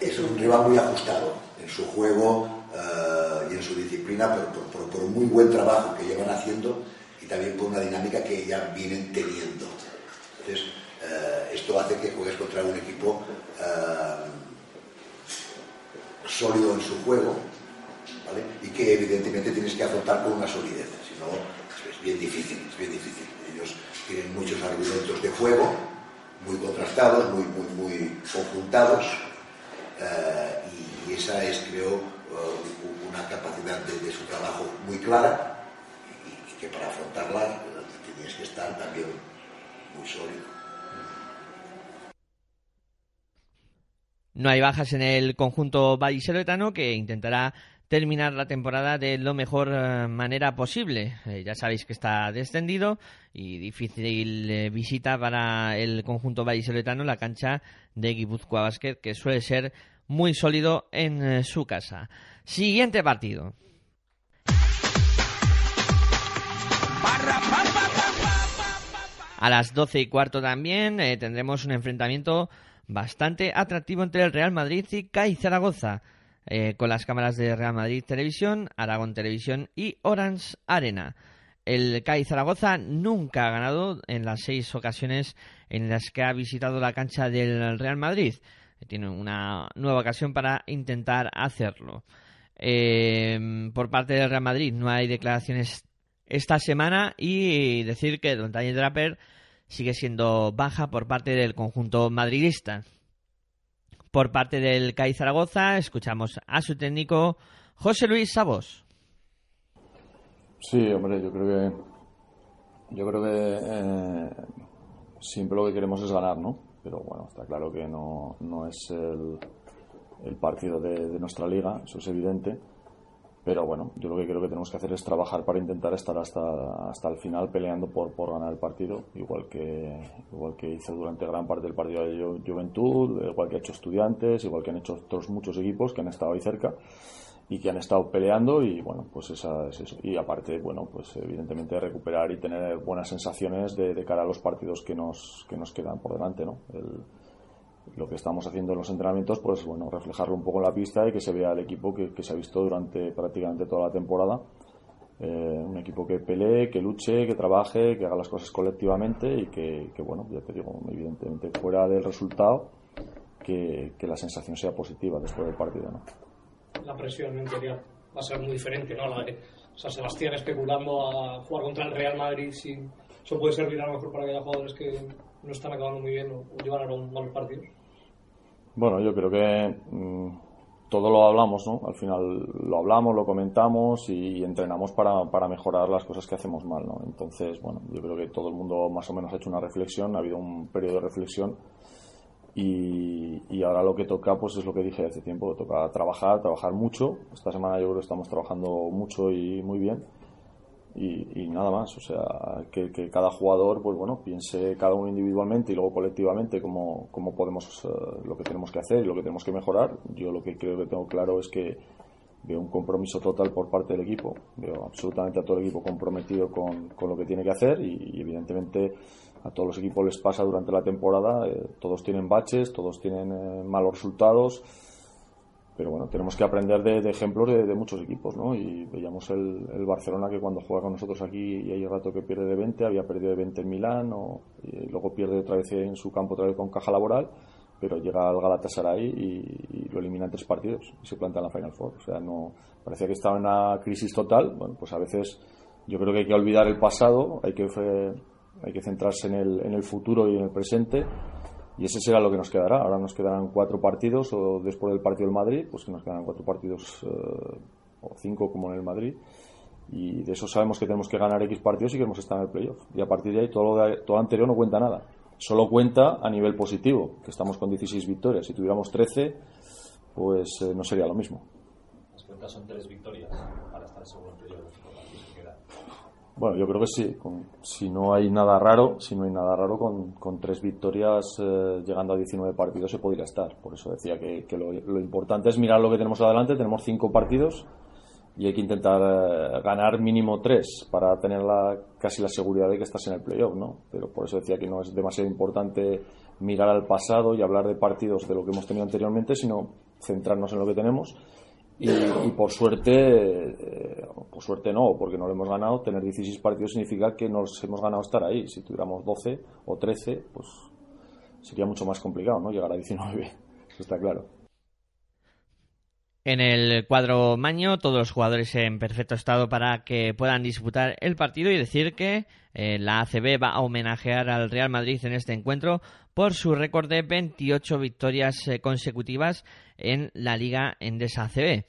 Speaker 17: Es un rival muy ajustado en su juego, eh, y en su disciplina por, por, un muy buen trabajo que llevan haciendo y también por una dinámica que ya vienen teniendo. Entonces, eh, esto hace que juegues contra un equipo eh, sólido en su juego y que evidentemente tienes que afrontar con una solidez, si no es bien difícil, es bien difícil. Ellos tienen muchos argumentos de juego, muy contrastados, muy, muy, muy conjuntados, y esa es, creo, uh, una capacidad de, su trabajo muy clara y, que para afrontarla uh, tienes que estar también muy sólido.
Speaker 1: No hay bajas en el conjunto vallisoletano que intentará terminar la temporada de lo mejor uh, manera posible. Eh, ya sabéis que está descendido y difícil eh, visita para el conjunto vallisoletano la cancha de Guipúzcoa Basket, que suele ser muy sólido en eh, su casa. Siguiente partido. A las doce y cuarto también eh, tendremos un enfrentamiento bastante atractivo entre el Real Madrid y CAI Zaragoza, eh, con las cámaras de Real Madrid Televisión, Aragón Televisión y Orange Arena. El CAI Zaragoza nunca ha ganado en las seis ocasiones en las que ha visitado la cancha del Real Madrid tiene una nueva ocasión para intentar hacerlo. Em, por parte del Real Madrid no hay declaraciones esta semana y decir que Don Daniel Draper sigue siendo baja por parte del conjunto madridista. Por parte del CAI Zaragoza escuchamos a su técnico José Luis Sabos.
Speaker 19: Sí, hombre, yo creo que yo creo que eh, siempre lo que queremos es ganar, ¿no? pero bueno, está claro que no, no es el, el partido de, nuestra liga, eso es evidente. Pero bueno, yo lo que creo que tenemos que hacer es trabajar para intentar estar hasta, hasta el final peleando por, por ganar el partido, igual que, igual que hizo durante gran parte del partido de Juventud, igual que ha hecho estudiantes, igual que han hecho otros muchos equipos que han estado ahí cerca y que han estado peleando y bueno, pues esa es eso. Y aparte, bueno, pues evidentemente recuperar y tener buenas sensaciones de, de cara a los partidos que nos, que nos quedan por delante, ¿no? Lo que estamos haciendo en los entrenamientos, pues bueno, reflejarlo un poco en la pista y que se vea el equipo que, que se ha visto durante prácticamente toda la temporada. Eh, un equipo que pelee, que luche, que trabaje, que haga las cosas colectivamente y que, que bueno, ya te digo, evidentemente fuera del resultado, que, que la sensación sea positiva después del partido, ¿no?
Speaker 20: la presión en teoría va a ser muy diferente, ¿no? La de San Sebastián especulando a jugar contra el Real Madrid, si eso puede servir a lo mejor para que haya jugadores que no están acabando muy bien o, llevar a un malos partidos.
Speaker 19: Bueno, yo creo que mm, todo lo hablamos, ¿no? Al final lo hablamos, lo comentamos y, entrenamos para, para, mejorar las cosas que hacemos mal, ¿no? Entonces, bueno, yo creo que todo el mundo más o menos ha hecho una reflexión, ha habido un periodo de reflexión y, y, ahora lo que toca pues es lo que dije hace tiempo, toca trabajar, trabajar mucho. Esta semana yo creo que estamos trabajando mucho y muy bien. Y, y nada más, o sea, que, que, cada jugador, pues bueno, piense cada uno individualmente y luego colectivamente cómo, cómo podemos, uh, lo que tenemos que hacer y lo que tenemos que mejorar. Yo lo que creo que tengo claro es que veo un compromiso total por parte del equipo, veo absolutamente a todo el equipo comprometido con, con lo que tiene que hacer y, y evidentemente a todos los equipos les pasa durante la temporada, eh, todos tienen baches, todos tienen eh, malos resultados, pero bueno, tenemos que aprender de, de ejemplos de, de, muchos equipos, ¿no? Y veíamos el, el, Barcelona que cuando juega con nosotros aquí y hay un rato que pierde de 20, había perdido de 20 en Milán, o, y luego pierde otra vez en su campo, otra vez con caja laboral, pero llega al Galatasaray y, y lo elimina en tres partidos y se planta en la Final Four. O sea, no parecía que estaba en una crisis total. Bueno, pues a veces yo creo que hay que olvidar el pasado, hay que hay que centrarse en el, en el futuro y en el presente y ese será lo que nos quedará. Ahora nos quedarán cuatro partidos o después del partido del Madrid, pues que nos quedarán cuatro partidos eh, o cinco como en el Madrid y de eso sabemos que tenemos que ganar X partidos y queremos estar en el playoff. Y a partir de ahí todo lo, de, todo anterior no cuenta nada. Solo cuenta a nivel positivo, que estamos con 16 victorias. Si tuviéramos 13, pues eh, no sería lo mismo.
Speaker 21: Las cuentas son tres victorias para estar seguro en playoff.
Speaker 19: Bueno, yo creo que sí. Con, si no hay nada raro, si no hay nada raro, con, con tres victorias eh, llegando a 19 partidos se podría estar. Por eso decía que, lo, importante es mirar lo que tenemos adelante. Tenemos cinco partidos y hay que intentar eh, ganar mínimo tres para tener la, casi la seguridad de que estás en el playoff, ¿no? Pero por eso decía que no es demasiado importante mirar al pasado y hablar de partidos de lo que hemos tenido anteriormente, sino centrarnos en lo que tenemos y, por suerte, eh, por suerte no, porque no lo hemos ganado, tener 16 partidos significa que nos hemos ganado estar ahí. Si tuviéramos 12 o 13, pues sería mucho más complicado, ¿no? Llegar a 19, *laughs* eso está claro.
Speaker 1: En el cuadro Maño, todos los jugadores en perfecto estado para que puedan disputar el partido y decir que eh, la ACB va a homenajear al Real Madrid en este encuentro por su récord de 28 victorias eh, consecutivas en la Liga Endesa ACB.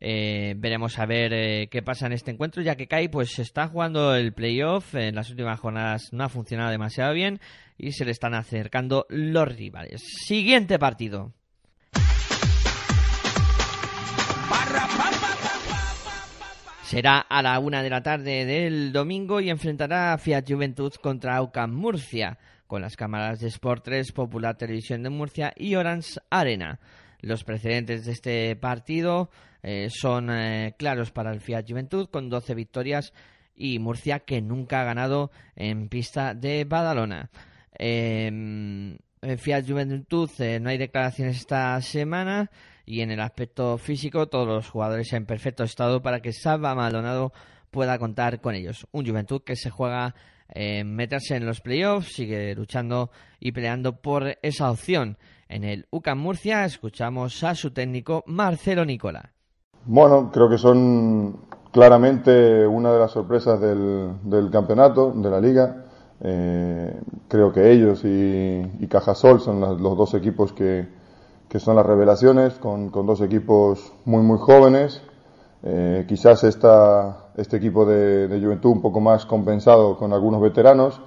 Speaker 1: Eh, veremos a ver eh, qué pasa en este encuentro, ya que Kai pues está jugando el playoff, en las últimas jornadas no ha funcionado demasiado bien y se le están acercando los rivales. Siguiente partido. Será a la una de la tarde del domingo y enfrentará a Fiat Juventud contra Aucam Murcia, con las cámaras de Sport 3, Popular Televisión de Murcia y Orange Arena. Los precedentes de este partido eh, son eh, claros para el Fiat Juventud, con 12 victorias y Murcia que nunca ha ganado en pista de Badalona. Eh, Fiat Juventud no hay declaraciones esta semana y en el aspecto físico todos los jugadores en perfecto estado para que Salva Maldonado pueda contar con ellos. Un Juventud que se juega eh, meterse en los playoffs, sigue luchando y peleando por esa opción. En el UCAM Murcia escuchamos a su técnico Marcelo Nicola.
Speaker 12: Bueno, creo que son claramente una de las sorpresas del, del campeonato, de la liga. Eh, creo que ellos y, y Cajasol son las, los dos equipos que, que son las revelaciones, con, con, dos equipos muy, muy jóvenes. Eh, quizás esta, este equipo de, de, Juventud un poco más compensado con algunos veteranos,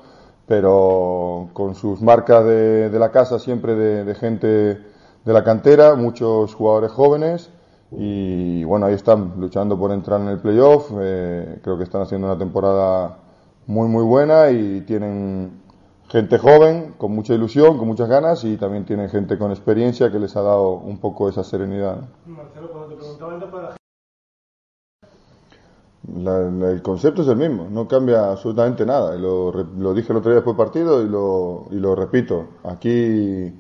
Speaker 12: pero con sus marcas de, de la casa siempre de, de, gente de la cantera, muchos jugadores jóvenes y bueno, ahí están luchando por entrar en el playoff. Eh, creo que están haciendo una temporada muy, muy buena y tienen gente joven, con mucha ilusión, con muchas ganas y también tienen gente con experiencia que les ha dado un poco esa serenidad.
Speaker 20: Marcelo, cuando te preguntaba antes para
Speaker 12: la, la, el concepto es el mismo, no cambia absolutamente nada. Lo, lo dije el otro día después del partido y lo, y lo repito. Aquí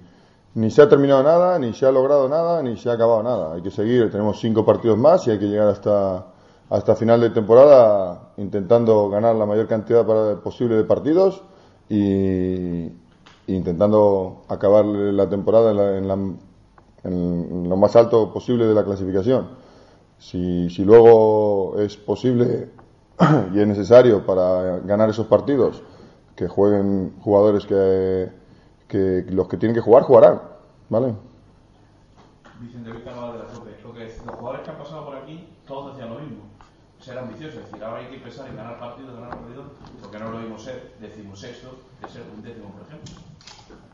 Speaker 12: ni se ha terminado nada, ni se ha logrado nada, ni se ha acabado nada. Hay que seguir, tenemos cinco partidos más y hay que llegar hasta, hasta final de temporada intentando ganar la mayor cantidad posible de partidos y intentando acabar la temporada en, la, en, la, en, lo más alto posible de la clasificación. Si, si luego es posible *clears throat* y es necesario para ganar esos partidos que jueguen jugadores que, que los que tienen que jugar jugarán, ¿vale?
Speaker 22: Vicente Víctor hablaba de la tope. Lo que los jugadores que han pasado por aquí, todos decían lo mismo. Ser ambiciosos, es decir, ahora hay que pensar en ganar partidos, ganar partidos, porque no lo vimos ser decimosexto, que ser un décimo, por ejemplo.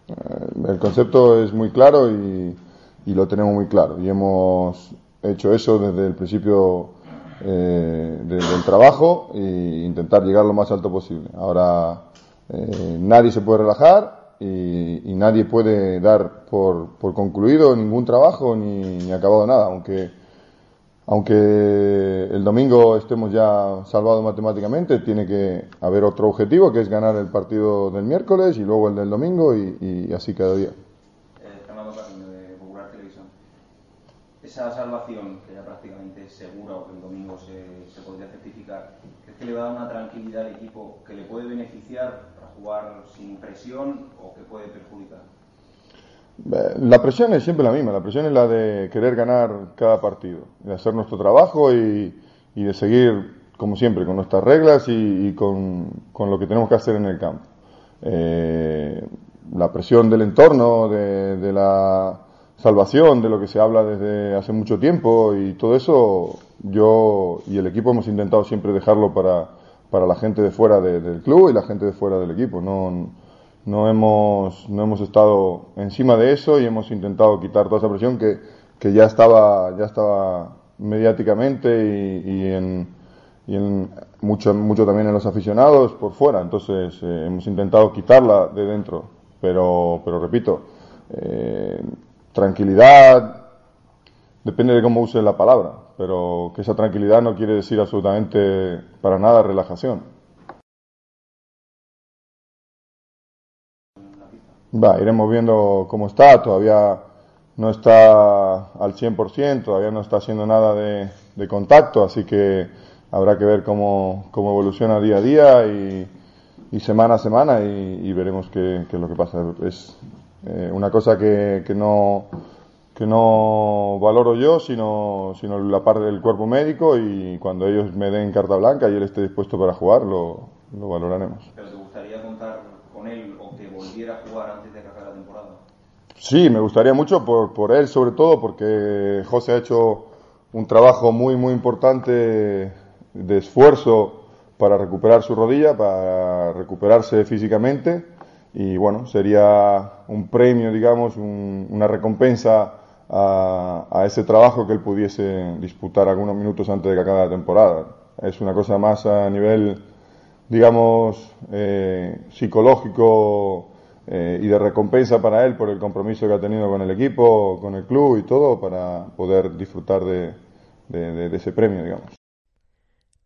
Speaker 12: Eh, el concepto es muy claro y, y, lo tenemos muy claro. Y hemos hecho eso desde el principio eh, del trabajo e intentar llegar lo más alto posible. Ahora eh, nadie se puede relajar y, nadie puede dar por, concluido ningún trabajo ni, acabado nada, aunque aunque el domingo estemos ya salvados matemáticamente, tiene que haber otro objetivo, que es ganar el partido del miércoles y luego el del domingo y así cada día.
Speaker 22: Eh, Fernando Camino, de Popular Televisión. Esa salvación, que ya prácticamente es segura o que el domingo se, se podría certificar, ¿crees que le va a dar una tranquilidad al equipo que le puede beneficiar para jugar sin presión o que puede perjudicar?
Speaker 12: La presión es siempre la misma, la presión es la de querer ganar cada partido, de hacer nuestro trabajo y, y de seguir, como siempre, con nuestras reglas y, y con, con, lo que tenemos que hacer en el campo. Eh, la presión del entorno, de, de, la salvación, de lo que se habla desde hace mucho tiempo y todo eso, yo y el equipo hemos intentado siempre dejarlo para, para la gente de fuera de, del club y la gente de fuera del equipo. No, no hemos, no hemos estado encima de eso y hemos intentado quitar toda esa presión que, que ya estaba, ya estaba mediáticamente y, y, en, y en mucho, mucho también en los aficionados por fuera. Entonces eh, hemos intentado quitarla de dentro. Pero, pero repito, eh, tranquilidad, depende de cómo use la palabra, pero que esa tranquilidad no quiere decir absolutamente para nada relajación. Va, iremos viendo cómo está, todavía no está al 100%, todavía no está haciendo nada de, contacto, así que habrá que ver cómo, cómo evoluciona día a día y, semana a semana y, veremos qué, qué, es lo que pasa. Es eh, una cosa que, que, no, que no valoro yo, sino, sino la parte del cuerpo médico y cuando ellos me den carta blanca y él esté dispuesto para jugar, lo, lo valoraremos.
Speaker 22: ¿Pero te gustaría contar con él o que volviera a jugar antes de que acabe la temporada?
Speaker 12: Sí, me gustaría mucho por, por él, sobre todo porque José ha hecho un trabajo muy, muy importante de esfuerzo para recuperar su rodilla, para recuperarse físicamente y bueno, sería un premio, digamos, un, una recompensa a, ese trabajo que él pudiese disputar algunos minutos antes de que acabe la temporada. Es una cosa más a nivel, digamos, eh, psicológico eh, y de recompensa para él por el compromiso que ha tenido con el equipo, con el club y todo, para poder disfrutar de, de ese premio, digamos.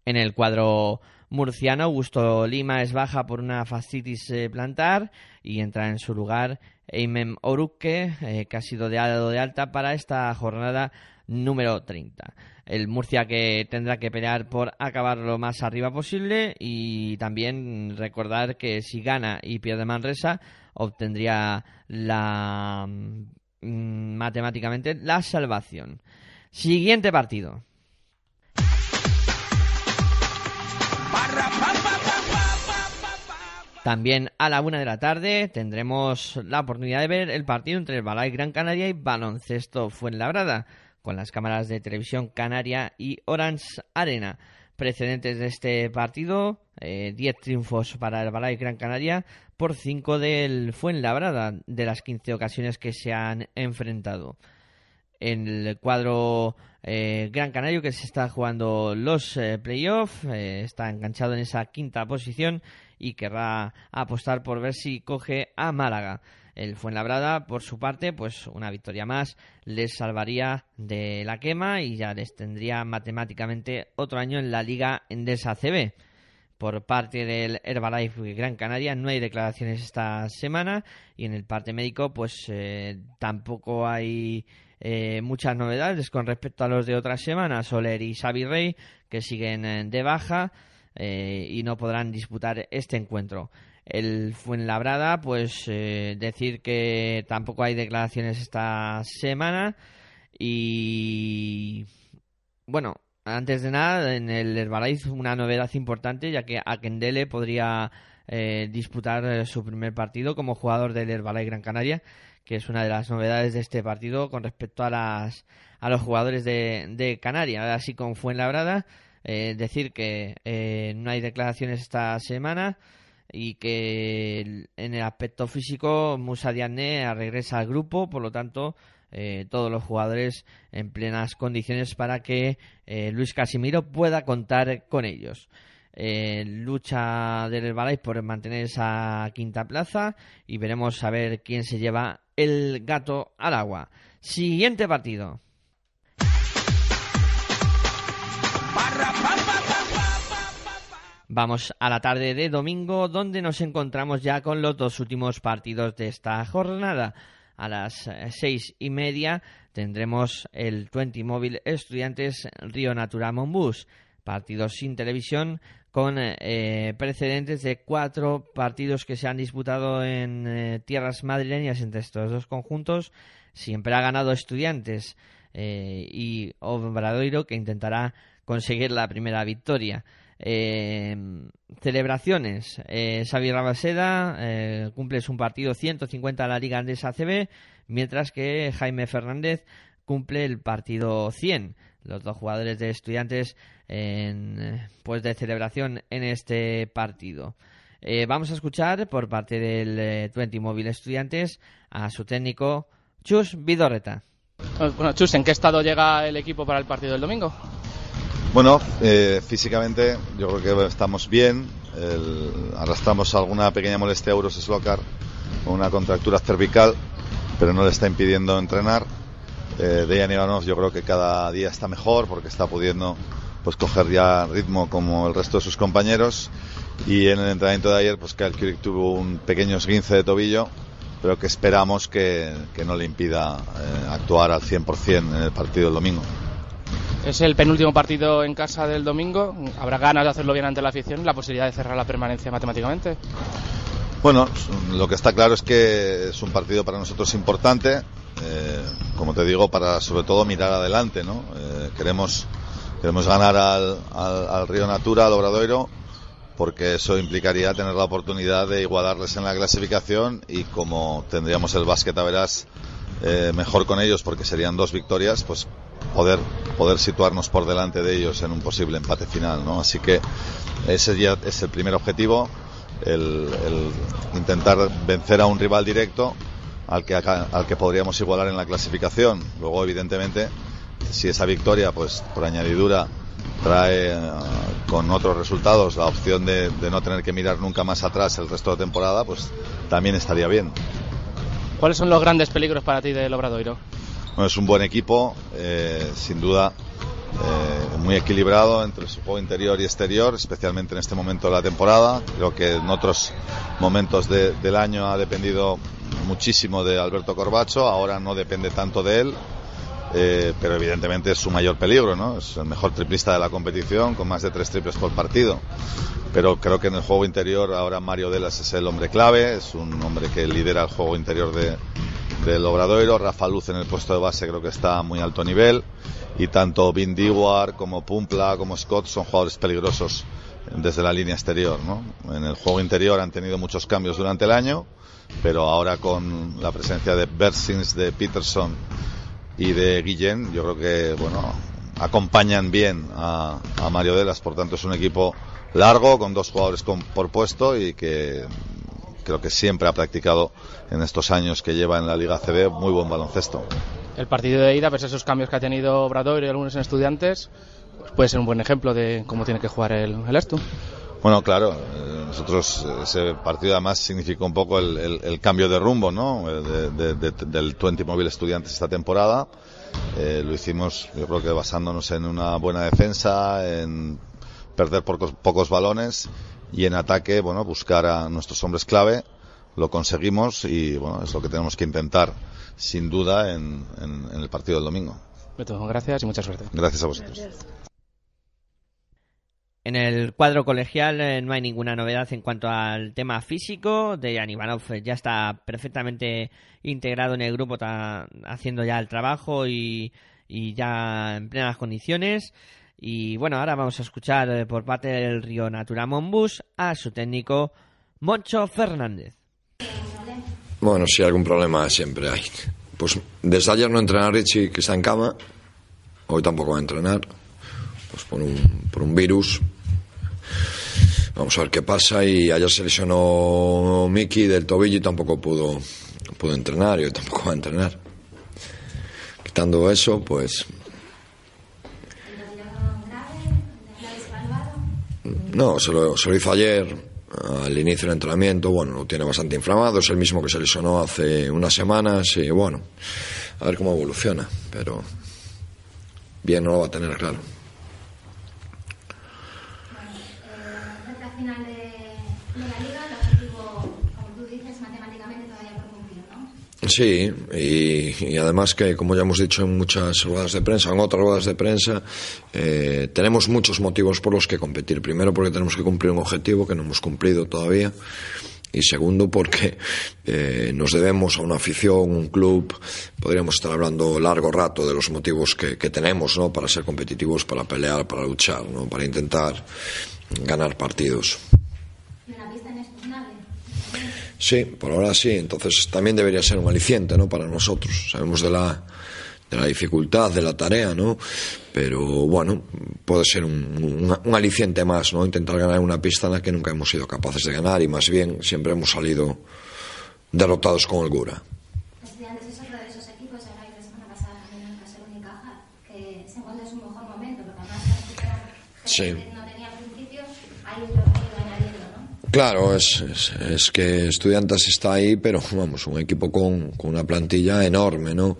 Speaker 1: En el cuadro murciano, Augusto Lima es baja por una fascitis eh, plantar y entra en su lugar Eimem Oruque, eh, que ha sido de alta para esta jornada número 30. El Murcia que tendrá que pelear por acabar lo más arriba posible y también recordar que si gana y pierde Manresa obtendría la mm, matemáticamente la salvación. Siguiente partido. También a la una de la tarde tendremos la oportunidad de ver el partido entre el Balay Gran Canaria y Baloncesto Fuenlabrada, con las cámaras de televisión Canaria y Orange Arena. Precedentes de este partido, 10 eh, triunfos para el Balay Gran Canaria por 5 del Fuenlabrada, de las 15 ocasiones que se han enfrentado. En el cuadro eh, Gran Canario que se está jugando los eh, playoffs, está enganchado en esa quinta posición y querrá apostar por ver si coge a Málaga. El Fuenlabrada, por su parte, pues una victoria más les salvaría de la quema y ya les tendría matemáticamente otro año en la Liga Endesa CB. Por parte del Herbalife Gran Canaria no hay declaraciones esta semana y en el parte médico pues eh, tampoco hay eh, muchas novedades con respecto a los de otras semanas. Soler y Xavi Rey que siguen eh, de baja eh, y no podrán disputar este encuentro. El Fuenlabrada, pues eh, decir que tampoco hay declaraciones esta semana y bueno, antes de nada, en el Herbalife una novedad importante, ya que Akendele podría eh, disputar su primer partido como jugador del Herbalife Gran Canaria, que es una de las novedades de este partido con respecto a las a los jugadores de, de Canarias. Así con Fuenlabrada, eh, decir que eh, no hay declaraciones esta semana y que en el aspecto físico Musa Diagne regresa al grupo, por lo tanto eh, todos los jugadores en plenas condiciones para que Luis Casimiro pueda contar con ellos. Lucha del Herbalife por mantener esa quinta plaza y veremos a ver quién se lleva el gato al agua. Siguiente partido. Vamos a la tarde de domingo donde nos encontramos ya con los dos últimos partidos de esta jornada. A las eh, seis y media tendremos el 20 Móvil Estudiantes Río Natura Monbus. Partidos sin televisión con eh, precedentes de cuatro partidos que se han disputado en eh, tierras madrileñas entre estos dos conjuntos. Siempre ha ganado Estudiantes y Obradoiro que intentará conseguir la primera victoria. Eh, celebraciones. Eh, Xavi Rabaseda eh, cumple su partido 150 a la Liga Andesa ACB, mientras que Jaime Fernández cumple el partido 100. Los dos jugadores de estudiantes en, eh, pues de celebración en este partido. Eh, vamos a escuchar por parte del 20 Móvil Estudiantes a su técnico Chus Vidorreta.
Speaker 23: Bueno, Chus, ¿en qué estado llega el equipo para el partido del domingo?
Speaker 24: Bueno, eh, físicamente yo creo que estamos bien. Arrastramos alguna pequeña molestia a Euros Slocar con una contractura cervical, pero no le está impidiendo entrenar. Eh, Dejan Ivanov yo creo que cada día está mejor porque está pudiendo pues coger ya ritmo como el resto de sus compañeros. Y en el entrenamiento de ayer, pues Kyle tuvo un pequeño esguince de tobillo, pero que esperamos que, que no le impida eh, actuar al 100% en el partido del domingo.
Speaker 23: Es el penúltimo partido en casa del domingo. Habrá ganas de hacerlo bien ante la afición y la posibilidad de cerrar la permanencia matemáticamente.
Speaker 24: Bueno, lo que está claro es que es un partido para nosotros importante, eh, como te digo, para sobre todo mirar adelante, ¿no? Eh, queremos, queremos ganar al, al, Río Natura, al Obradoiro, porque eso implicaría tener la oportunidad de igualarles en la clasificación y como tendríamos el básquet a verás eh, mejor con ellos porque serían dos victorias, pues poder, poder situarnos por delante de ellos en un posible empate final, ¿no? Así que ese ya es el primer objetivo, el, intentar vencer a un rival directo al que, al que podríamos igualar en la clasificación. Luego, evidentemente, si esa victoria, pues por añadidura, trae uh, con otros resultados la opción de, de, no tener que mirar nunca más atrás el resto de temporada, pues también estaría bien.
Speaker 23: ¿Cuáles son los grandes peligros para ti del Obradoiro?
Speaker 24: Es un buen equipo, eh, sin duda eh, muy equilibrado entre su juego interior y exterior, especialmente en este momento de la temporada. Creo que en otros momentos de, del año ha dependido muchísimo de Alberto Corbacho, ahora no depende tanto de él. Eh, pero evidentemente es su mayor peligro, ¿no? Es el mejor triplista de la competición, con más de tres triples por partido. Pero creo que en el juego interior ahora Mario Delas es el hombre clave, es un hombre que lidera el juego interior de, del Obradoiro. Rafa Luz en el puesto de base creo que está a muy alto nivel. Y tanto Vin Dewar como Pumpla como Scott son jugadores peligrosos desde la línea exterior, ¿no? En el juego interior han tenido muchos cambios durante el año, pero ahora con la presencia de Bersins, de Peterson, y de Guillén, yo creo que bueno acompañan bien a, a, Mario Delas, por tanto es un equipo largo con dos jugadores con, por puesto y que creo que siempre ha practicado en estos años que lleva en la Liga CB muy buen baloncesto.
Speaker 23: El partido de ida, pues esos cambios que ha tenido Obrador y algunos en estudiantes, pues puede ser un buen ejemplo de cómo tiene que jugar el, el Estu.
Speaker 24: Bueno, claro, nosotros ese partido además significó un poco el, el, el cambio de rumbo, ¿no? De, de, de, del 20 Móvil Estudiantes esta temporada. Eh, lo hicimos, yo creo que basándonos en una buena defensa, en perder pocos, pocos balones y en ataque, bueno, buscar a nuestros hombres clave. Lo conseguimos y bueno, es lo que tenemos que intentar, sin duda, en, en, en el partido del domingo.
Speaker 23: Beto, gracias y mucha suerte.
Speaker 24: Gracias a vosotros.
Speaker 1: Gracias. En el cuadro colegial eh, no hay ninguna novedad en cuanto al tema físico. Dejan Ivanov ya está perfectamente integrado en el grupo, está haciendo ya el trabajo y, y ya en plenas condiciones. Y bueno, ahora vamos a escuchar eh, por parte del Río Natura Monbus a su técnico Moncho Fernández.
Speaker 25: Bueno, si algún problema siempre hay. Pues desde ayer no entrena Richie, que está en cama. Hoy tampoco va a entrenar. Pues por un, por un virus. Vamos a ver qué pasa. Y ayer se lesionó Miki del tobillo y tampoco pudo, pudo entrenar. Yo tampoco va a entrenar. Quitando eso, pues. No, se lo, se lo hizo ayer al inicio del entrenamiento. Bueno, lo tiene bastante inflamado. Es el mismo que se lesionó hace unas semanas. Y bueno, a ver cómo evoluciona. Pero bien no lo va a tener, claro.
Speaker 26: recta final de la liga, el objetivo, como tú dices, matemáticamente todavía por cumplir, ¿no?
Speaker 25: Sí, y, además que, como ya hemos dicho en muchas ruedas de prensa, en otras ruedas de prensa, eh, tenemos muchos motivos por los que competir. Primero, porque tenemos que cumplir un objetivo que no hemos cumplido todavía. Y segundo, porque eh, nos debemos a una afición, un club. Podríamos estar hablando largo rato de los motivos que, que tenemos ¿no? para ser competitivos, para pelear, para luchar, ¿no? para intentar ganar partidos.
Speaker 26: Y una pista inexpugnable.
Speaker 25: Sí, por ahora sí. Entonces también debería ser un aliciente, ¿no? Para nosotros. Sabemos de la, de la dificultad de la tarea, ¿no? Pero bueno, puede ser un, un, un aliciente más, ¿no? Intentar ganar una pista en la que nunca hemos sido capaces de ganar y más bien siempre hemos salido derrotados con holgura. Sí.
Speaker 26: gente que no tenía al principio, ha ido, ha ido añadiendo, ¿no?
Speaker 25: Claro, es, es, que Estudiantes está ahí, pero vamos, un equipo con, con una plantilla enorme, ¿no?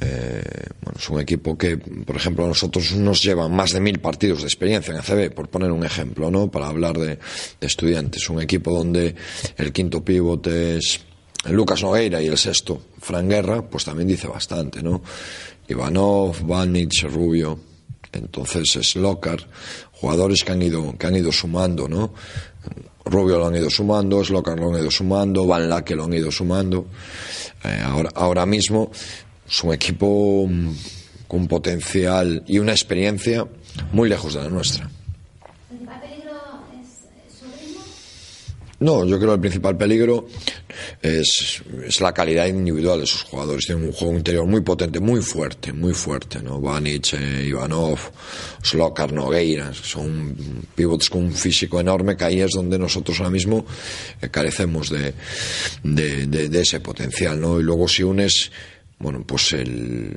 Speaker 25: Eh, bueno, es un equipo que, por ejemplo, a nosotros nos llevan más de mil partidos de experiencia en ACB, por poner un ejemplo, ¿no? Para hablar de, estudiantes. Un equipo donde el quinto pivote es Lucas Nogueira y el sexto, Fran Guerra, pues también dice bastante, ¿no? Ivanov, Vanic, Rubio, entonces es jugadores que han ido, que han ido sumando, ¿no? Rubio lo han ido sumando, Slokar lo han ido sumando, Van Lake lo han ido sumando. Eh, ahora, ahora mismo es un equipo mm, con potencial y una experiencia muy lejos de la nuestra.
Speaker 26: ¿El principal peligro es, es su ritmo?
Speaker 25: No, yo creo que el principal peligro es, es la calidad individual de sus jugadores. Tienen un juego interior muy potente, muy fuerte, muy fuerte, ¿no? Eh, Ivanov, Slokar, Nogueira, son pivots con un físico enorme que ahí es donde nosotros ahora mismo eh, carecemos de, de, de, de ese potencial, ¿no? Y luego si unes bueno, pues el,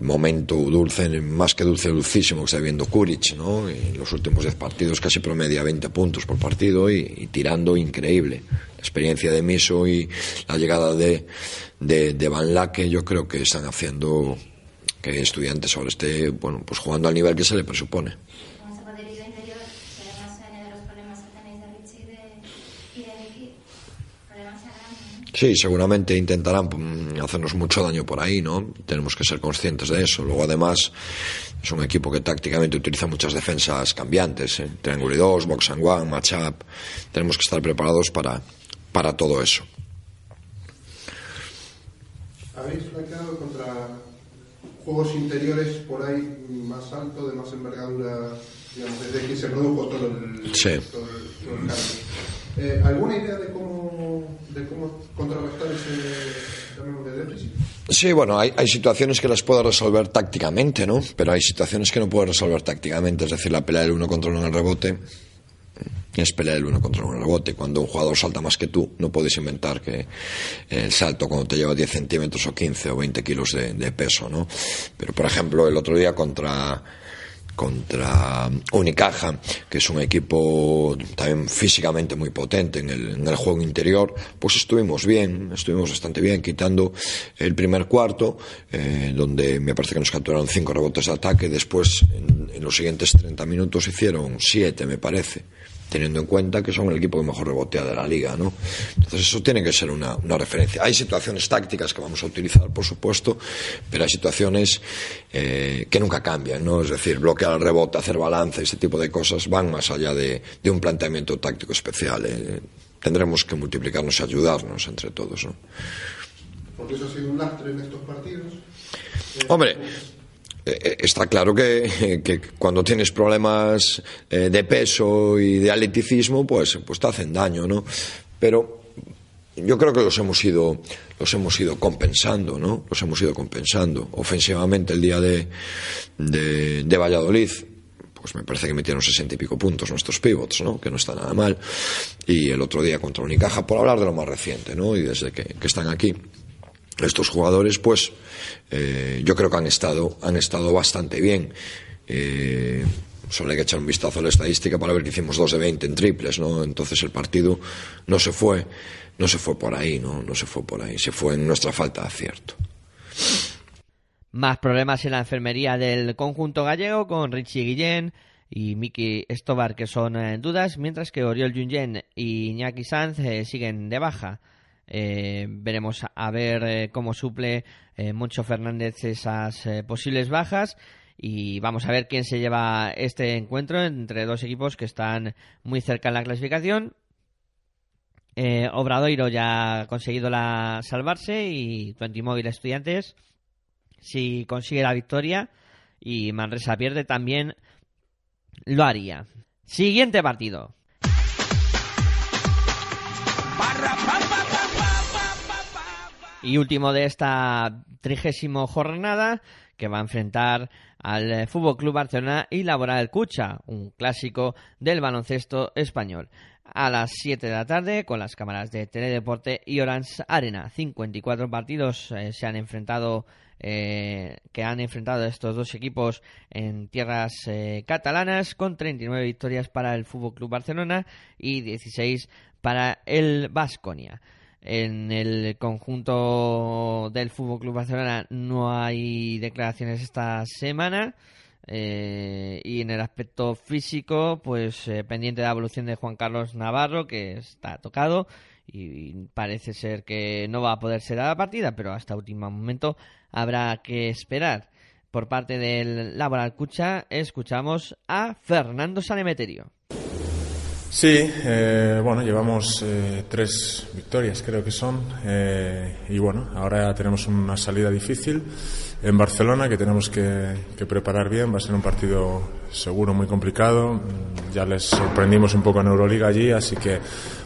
Speaker 25: momento dulce, más que dulce, dulcísimo que está viendo Kuric, ¿no? En los últimos 10 partidos casi promedia 20 puntos por partido y, y, tirando increíble. La experiencia de Miso y la llegada de, de, Van Lake yo creo que están haciendo que estudiantes ahora esté, bueno, pues jugando al nivel que se le presupone.
Speaker 26: Con ese poderío interior, que además se añade los problemas que tenéis de Richie y de, y de Vicky, problemas se agrandan, ¿no?
Speaker 25: Sí, seguramente intentarán mm, hacernos mucho daño por ahí, ¿no? Tenemos que ser conscientes de eso. Luego, además, es un equipo que tácticamente utiliza muchas defensas cambiantes, ¿eh? Triángulo y dos, box and one, matchup. Tenemos que estar preparados para, para todo eso.
Speaker 27: Habéis flanqueado contra juegos interiores por ahí más alto, de más envergadura, digamos, desde que se produjo todo el,
Speaker 25: sí.
Speaker 27: todo el, todo el cambio. Eh, ¿Alguna idea de cómo, de ese de?
Speaker 25: Sí, bueno, hay, situaciones que las puedo resolver tácticamente, ¿no? Pero hay situaciones que no puedo resolver tácticamente, es decir, la pelea del uno contra uno en el rebote es pelear el uno contra uno en rebote. Cuando un jugador salta más que tú, no puedes inventar que el salto cuando te lleva 10 centímetros o 15 o 20 kilos de, de peso, ¿no? Pero, por ejemplo, el otro día contra contra Unicaja, que es un equipo también físicamente muy potente en el, en el, juego interior, pues estuvimos bien, estuvimos bastante bien, quitando el primer cuarto, eh, donde me parece que nos capturaron cinco rebotes de ataque, después en, en los siguientes 30 minutos hicieron siete, me parece teniendo en cuenta que son el equipo que mejor rebotea de la liga, ¿no? Entonces eso tiene que ser una, una, referencia. Hay situaciones tácticas que vamos a utilizar, por supuesto, pero hay situaciones eh, que nunca cambian, ¿no? Es decir, bloquear el rebote, hacer balance, ese tipo de cosas van más allá de, de un planteamiento táctico especial. ¿eh? Tendremos que multiplicarnos y ayudarnos entre todos, ¿no?
Speaker 27: Porque eso ha sido un lastre en estos partidos.
Speaker 25: Hombre, está claro que, cuando tienes problemas eh, de peso y de atleticismo, pues, pues te hacen daño, ¿no? Pero yo creo que los hemos ido, los hemos ido compensando, ¿no? Los hemos ido compensando. Ofensivamente el día de, de, Valladolid, pues me parece que metieron sesenta y pico puntos nuestros pivots, ¿no? Que no está nada mal. Y el otro día contra Unicaja, por hablar de lo más reciente, ¿no? Y desde que están aquí estos jugadores, pues eh, yo creo que han estado, han estado bastante bien. Eh, solo hay que echar un vistazo a la estadística para ver que hicimos dos de 20 en triples, ¿no? Entonces el partido no se fue, no se fue por ahí, ¿no? No se fue por ahí, se fue en nuestra falta de acierto.
Speaker 1: Más problemas en la enfermería del conjunto gallego con Richie Guillén y Miki Estobar que son en dudas, mientras que Oriol Junyen y Iñaki Sanz eh, siguen de baja. Eh, veremos a ver eh, cómo suple eh, Moncho Fernández esas eh, posibles bajas y vamos a ver quién se lleva este encuentro entre dos equipos que están muy cerca en la clasificación. Obradoiro ya ha conseguido la salvarse y Móvil Estudiantes si consigue la victoria y Manresa pierde también lo haría. Siguiente partido. Y último de esta trigésimo jornada que va a enfrentar al eh, Fútbol Club Barcelona y Laboral Cucha, un clásico del baloncesto español. A las 7 de la tarde, con las cámaras de Teledeporte y Orange Arena. 54 partidos eh, se han enfrentado, eh, que han enfrentado estos dos equipos en tierras eh, catalanas, con 39 victorias para el Fútbol Club Barcelona y 16 para el Vasconia. En el conjunto del Fútbol Club Barcelona no hay declaraciones esta semana. Eh, y en el aspecto físico, pues eh, pendiente de la evolución de Juan Carlos Navarro, que está tocado y parece ser que no va a poder ser a la partida, pero hasta último momento habrá que esperar. Por parte del Laboral Cucha, escuchamos a Fernando Sanemeterio.
Speaker 28: Sí, eh, bueno, llevamos eh, tres victorias, creo que son, eh, y bueno, ahora tenemos una salida difícil en Barcelona que tenemos que, que, preparar bien. Va a ser un partido seguro muy complicado. Ya les sorprendimos un poco en Euroliga allí, así que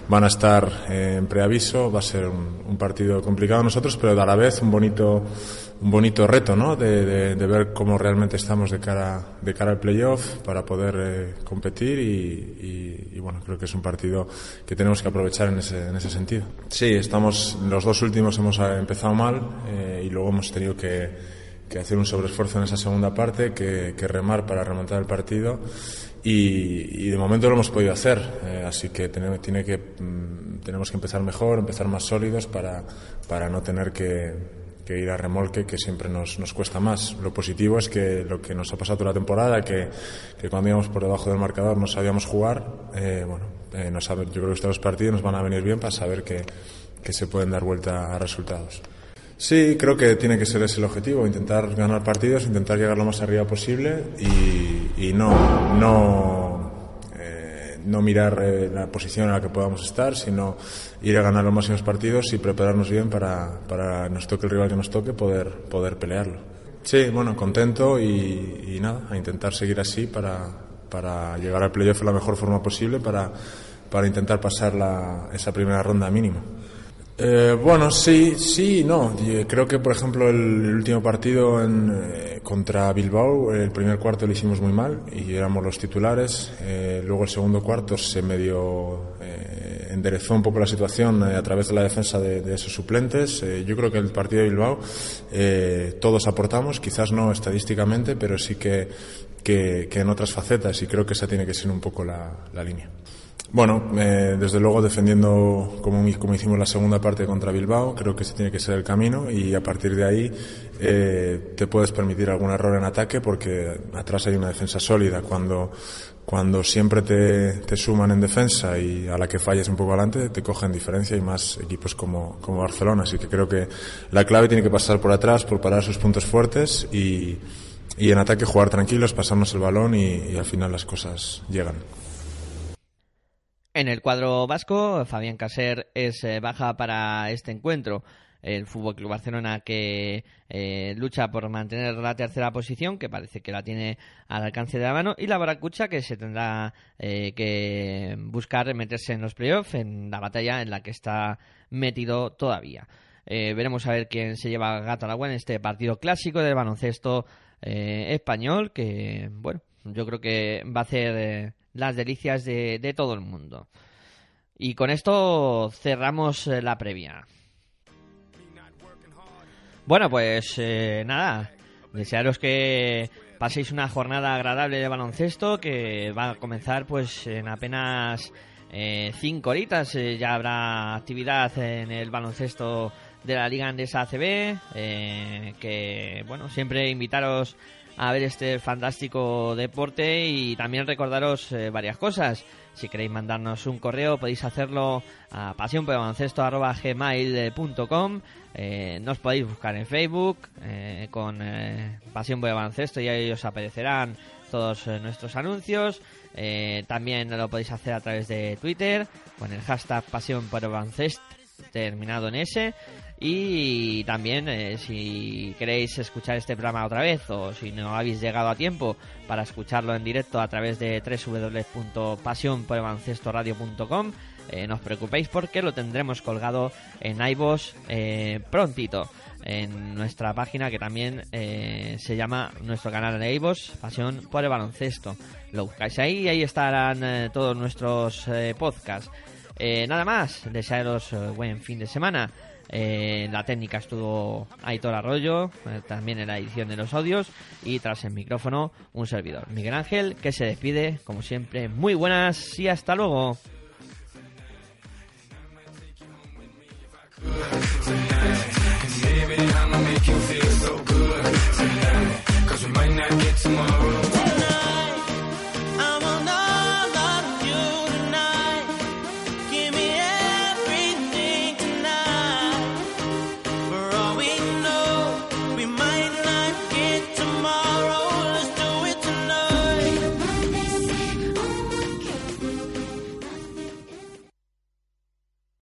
Speaker 28: van a estar en preaviso. Va a ser un, un partido complicado nosotros, pero a la vez un bonito un bonito reto, ¿no? De, de, de, ver cómo realmente estamos de cara, de cara al playoff para poder eh, competir y, y, y, bueno, creo que es un partido que tenemos que aprovechar en ese, en ese sentido. Sí, estamos, los dos últimos hemos empezado mal eh, y luego hemos tenido que, que, hacer un sobreesfuerzo en esa segunda parte, que, que remar para remontar el partido y, y, de momento lo hemos podido hacer, eh, así que tenemos, tiene que, mm, tenemos que empezar mejor, empezar más sólidos para, para no tener que que ir a remolque, que siempre nos, nos, cuesta más. Lo positivo es que lo que nos ha pasado toda la temporada, que, que cuando íbamos por debajo del marcador no sabíamos jugar, eh, bueno, eh, no sabe, yo creo que estos partidos nos van a venir bien para saber que, que se pueden dar vuelta a resultados. Sí, creo que tiene que ser ese el objetivo, intentar ganar partidos, intentar llegar lo más arriba posible y, y no, no no mirar eh, la posición en la que podamos estar, sino ir a ganar los máximos partidos y prepararnos bien para, para nos toque el rival que nos toque, poder, poder pelearlo. Sí, bueno, contento y, nada, a intentar seguir así para, para llegar al playoff de la mejor forma posible para, para intentar pasar la, esa primera ronda mínimo. Eh, bueno, sí, sí, no. Creo que, por ejemplo, el, último partido en, eh, contra Bilbao, el primer cuarto lo hicimos muy mal y éramos los titulares. Eh, luego el segundo cuarto se medio eh, enderezó un poco la situación eh, a través de la defensa de, esos suplentes. yo creo que el partido de Bilbao todos aportamos, quizás no estadísticamente, pero sí que, que, que, en otras facetas y creo que esa tiene que ser un poco la, la línea. Bueno, eh, desde luego defendiendo como, como, hicimos la segunda parte contra Bilbao, creo que ese tiene que ser el camino y a partir de ahí eh, te puedes permitir algún error en ataque porque atrás hay una defensa sólida. Cuando, cuando siempre te, te suman en defensa y a la que falles un poco adelante te cogen diferencia y más equipos como, como Barcelona. Así que creo que la clave tiene que pasar por atrás, por parar sus puntos fuertes y, y en ataque jugar tranquilos, pasarnos el balón y, y al final las cosas llegan.
Speaker 1: En el cuadro vasco, Fabián Caser es eh, baja para este encuentro. El Fútbol Club Barcelona que eh, lucha por mantener la tercera posición, que parece que la tiene al alcance de la mano, y la Baracucha que se tendrá eh, que buscar meterse en los playoffs, en la batalla en la que está metido todavía. Eh, veremos a ver quién se lleva gato al agua en este partido clásico del baloncesto español, que, bueno, yo creo que va a hacer las delicias de, de todo el mundo. Y con esto cerramos eh, la previa. Bueno, pues eh, nada, desearos que paséis una jornada agradable de baloncesto que va a comenzar pues en apenas eh, cinco horitas. eh, ya habrá actividad en el baloncesto de la Liga Andesa ACB. eh, que bueno, siempre invitaros a ver este fantástico deporte y también recordaros eh, varias cosas. Si queréis mandarnos un correo podéis hacerlo a pasionporbaloncesto.gmail.com eh, Nos podéis buscar en Facebook eh, con eh, Pasión por Baloncesto y ahí os aparecerán todos nuestros anuncios. También lo podéis hacer a través de Twitter con el hashtag Pasión por Baloncesto terminado en S. Y también, eh, si queréis escuchar este programa otra vez o si no habéis llegado a tiempo para escucharlo en directo a través de www.pasionporbaloncestoradio.com, eh, no os preocupéis porque lo tendremos colgado en iVoox eh, prontito en nuestra página que también eh, se llama nuestro canal de iVoox Pasión por el Baloncesto. Lo buscáis ahí y ahí estarán todos nuestros podcasts. Nada más, desearos buen fin de semana. Eh, la técnica estuvo Aitor Arroyo, eh, también en la edición de los audios y tras el micrófono un servidor, Miguel Ángel, que se despide, como siempre, muy buenas y hasta luego.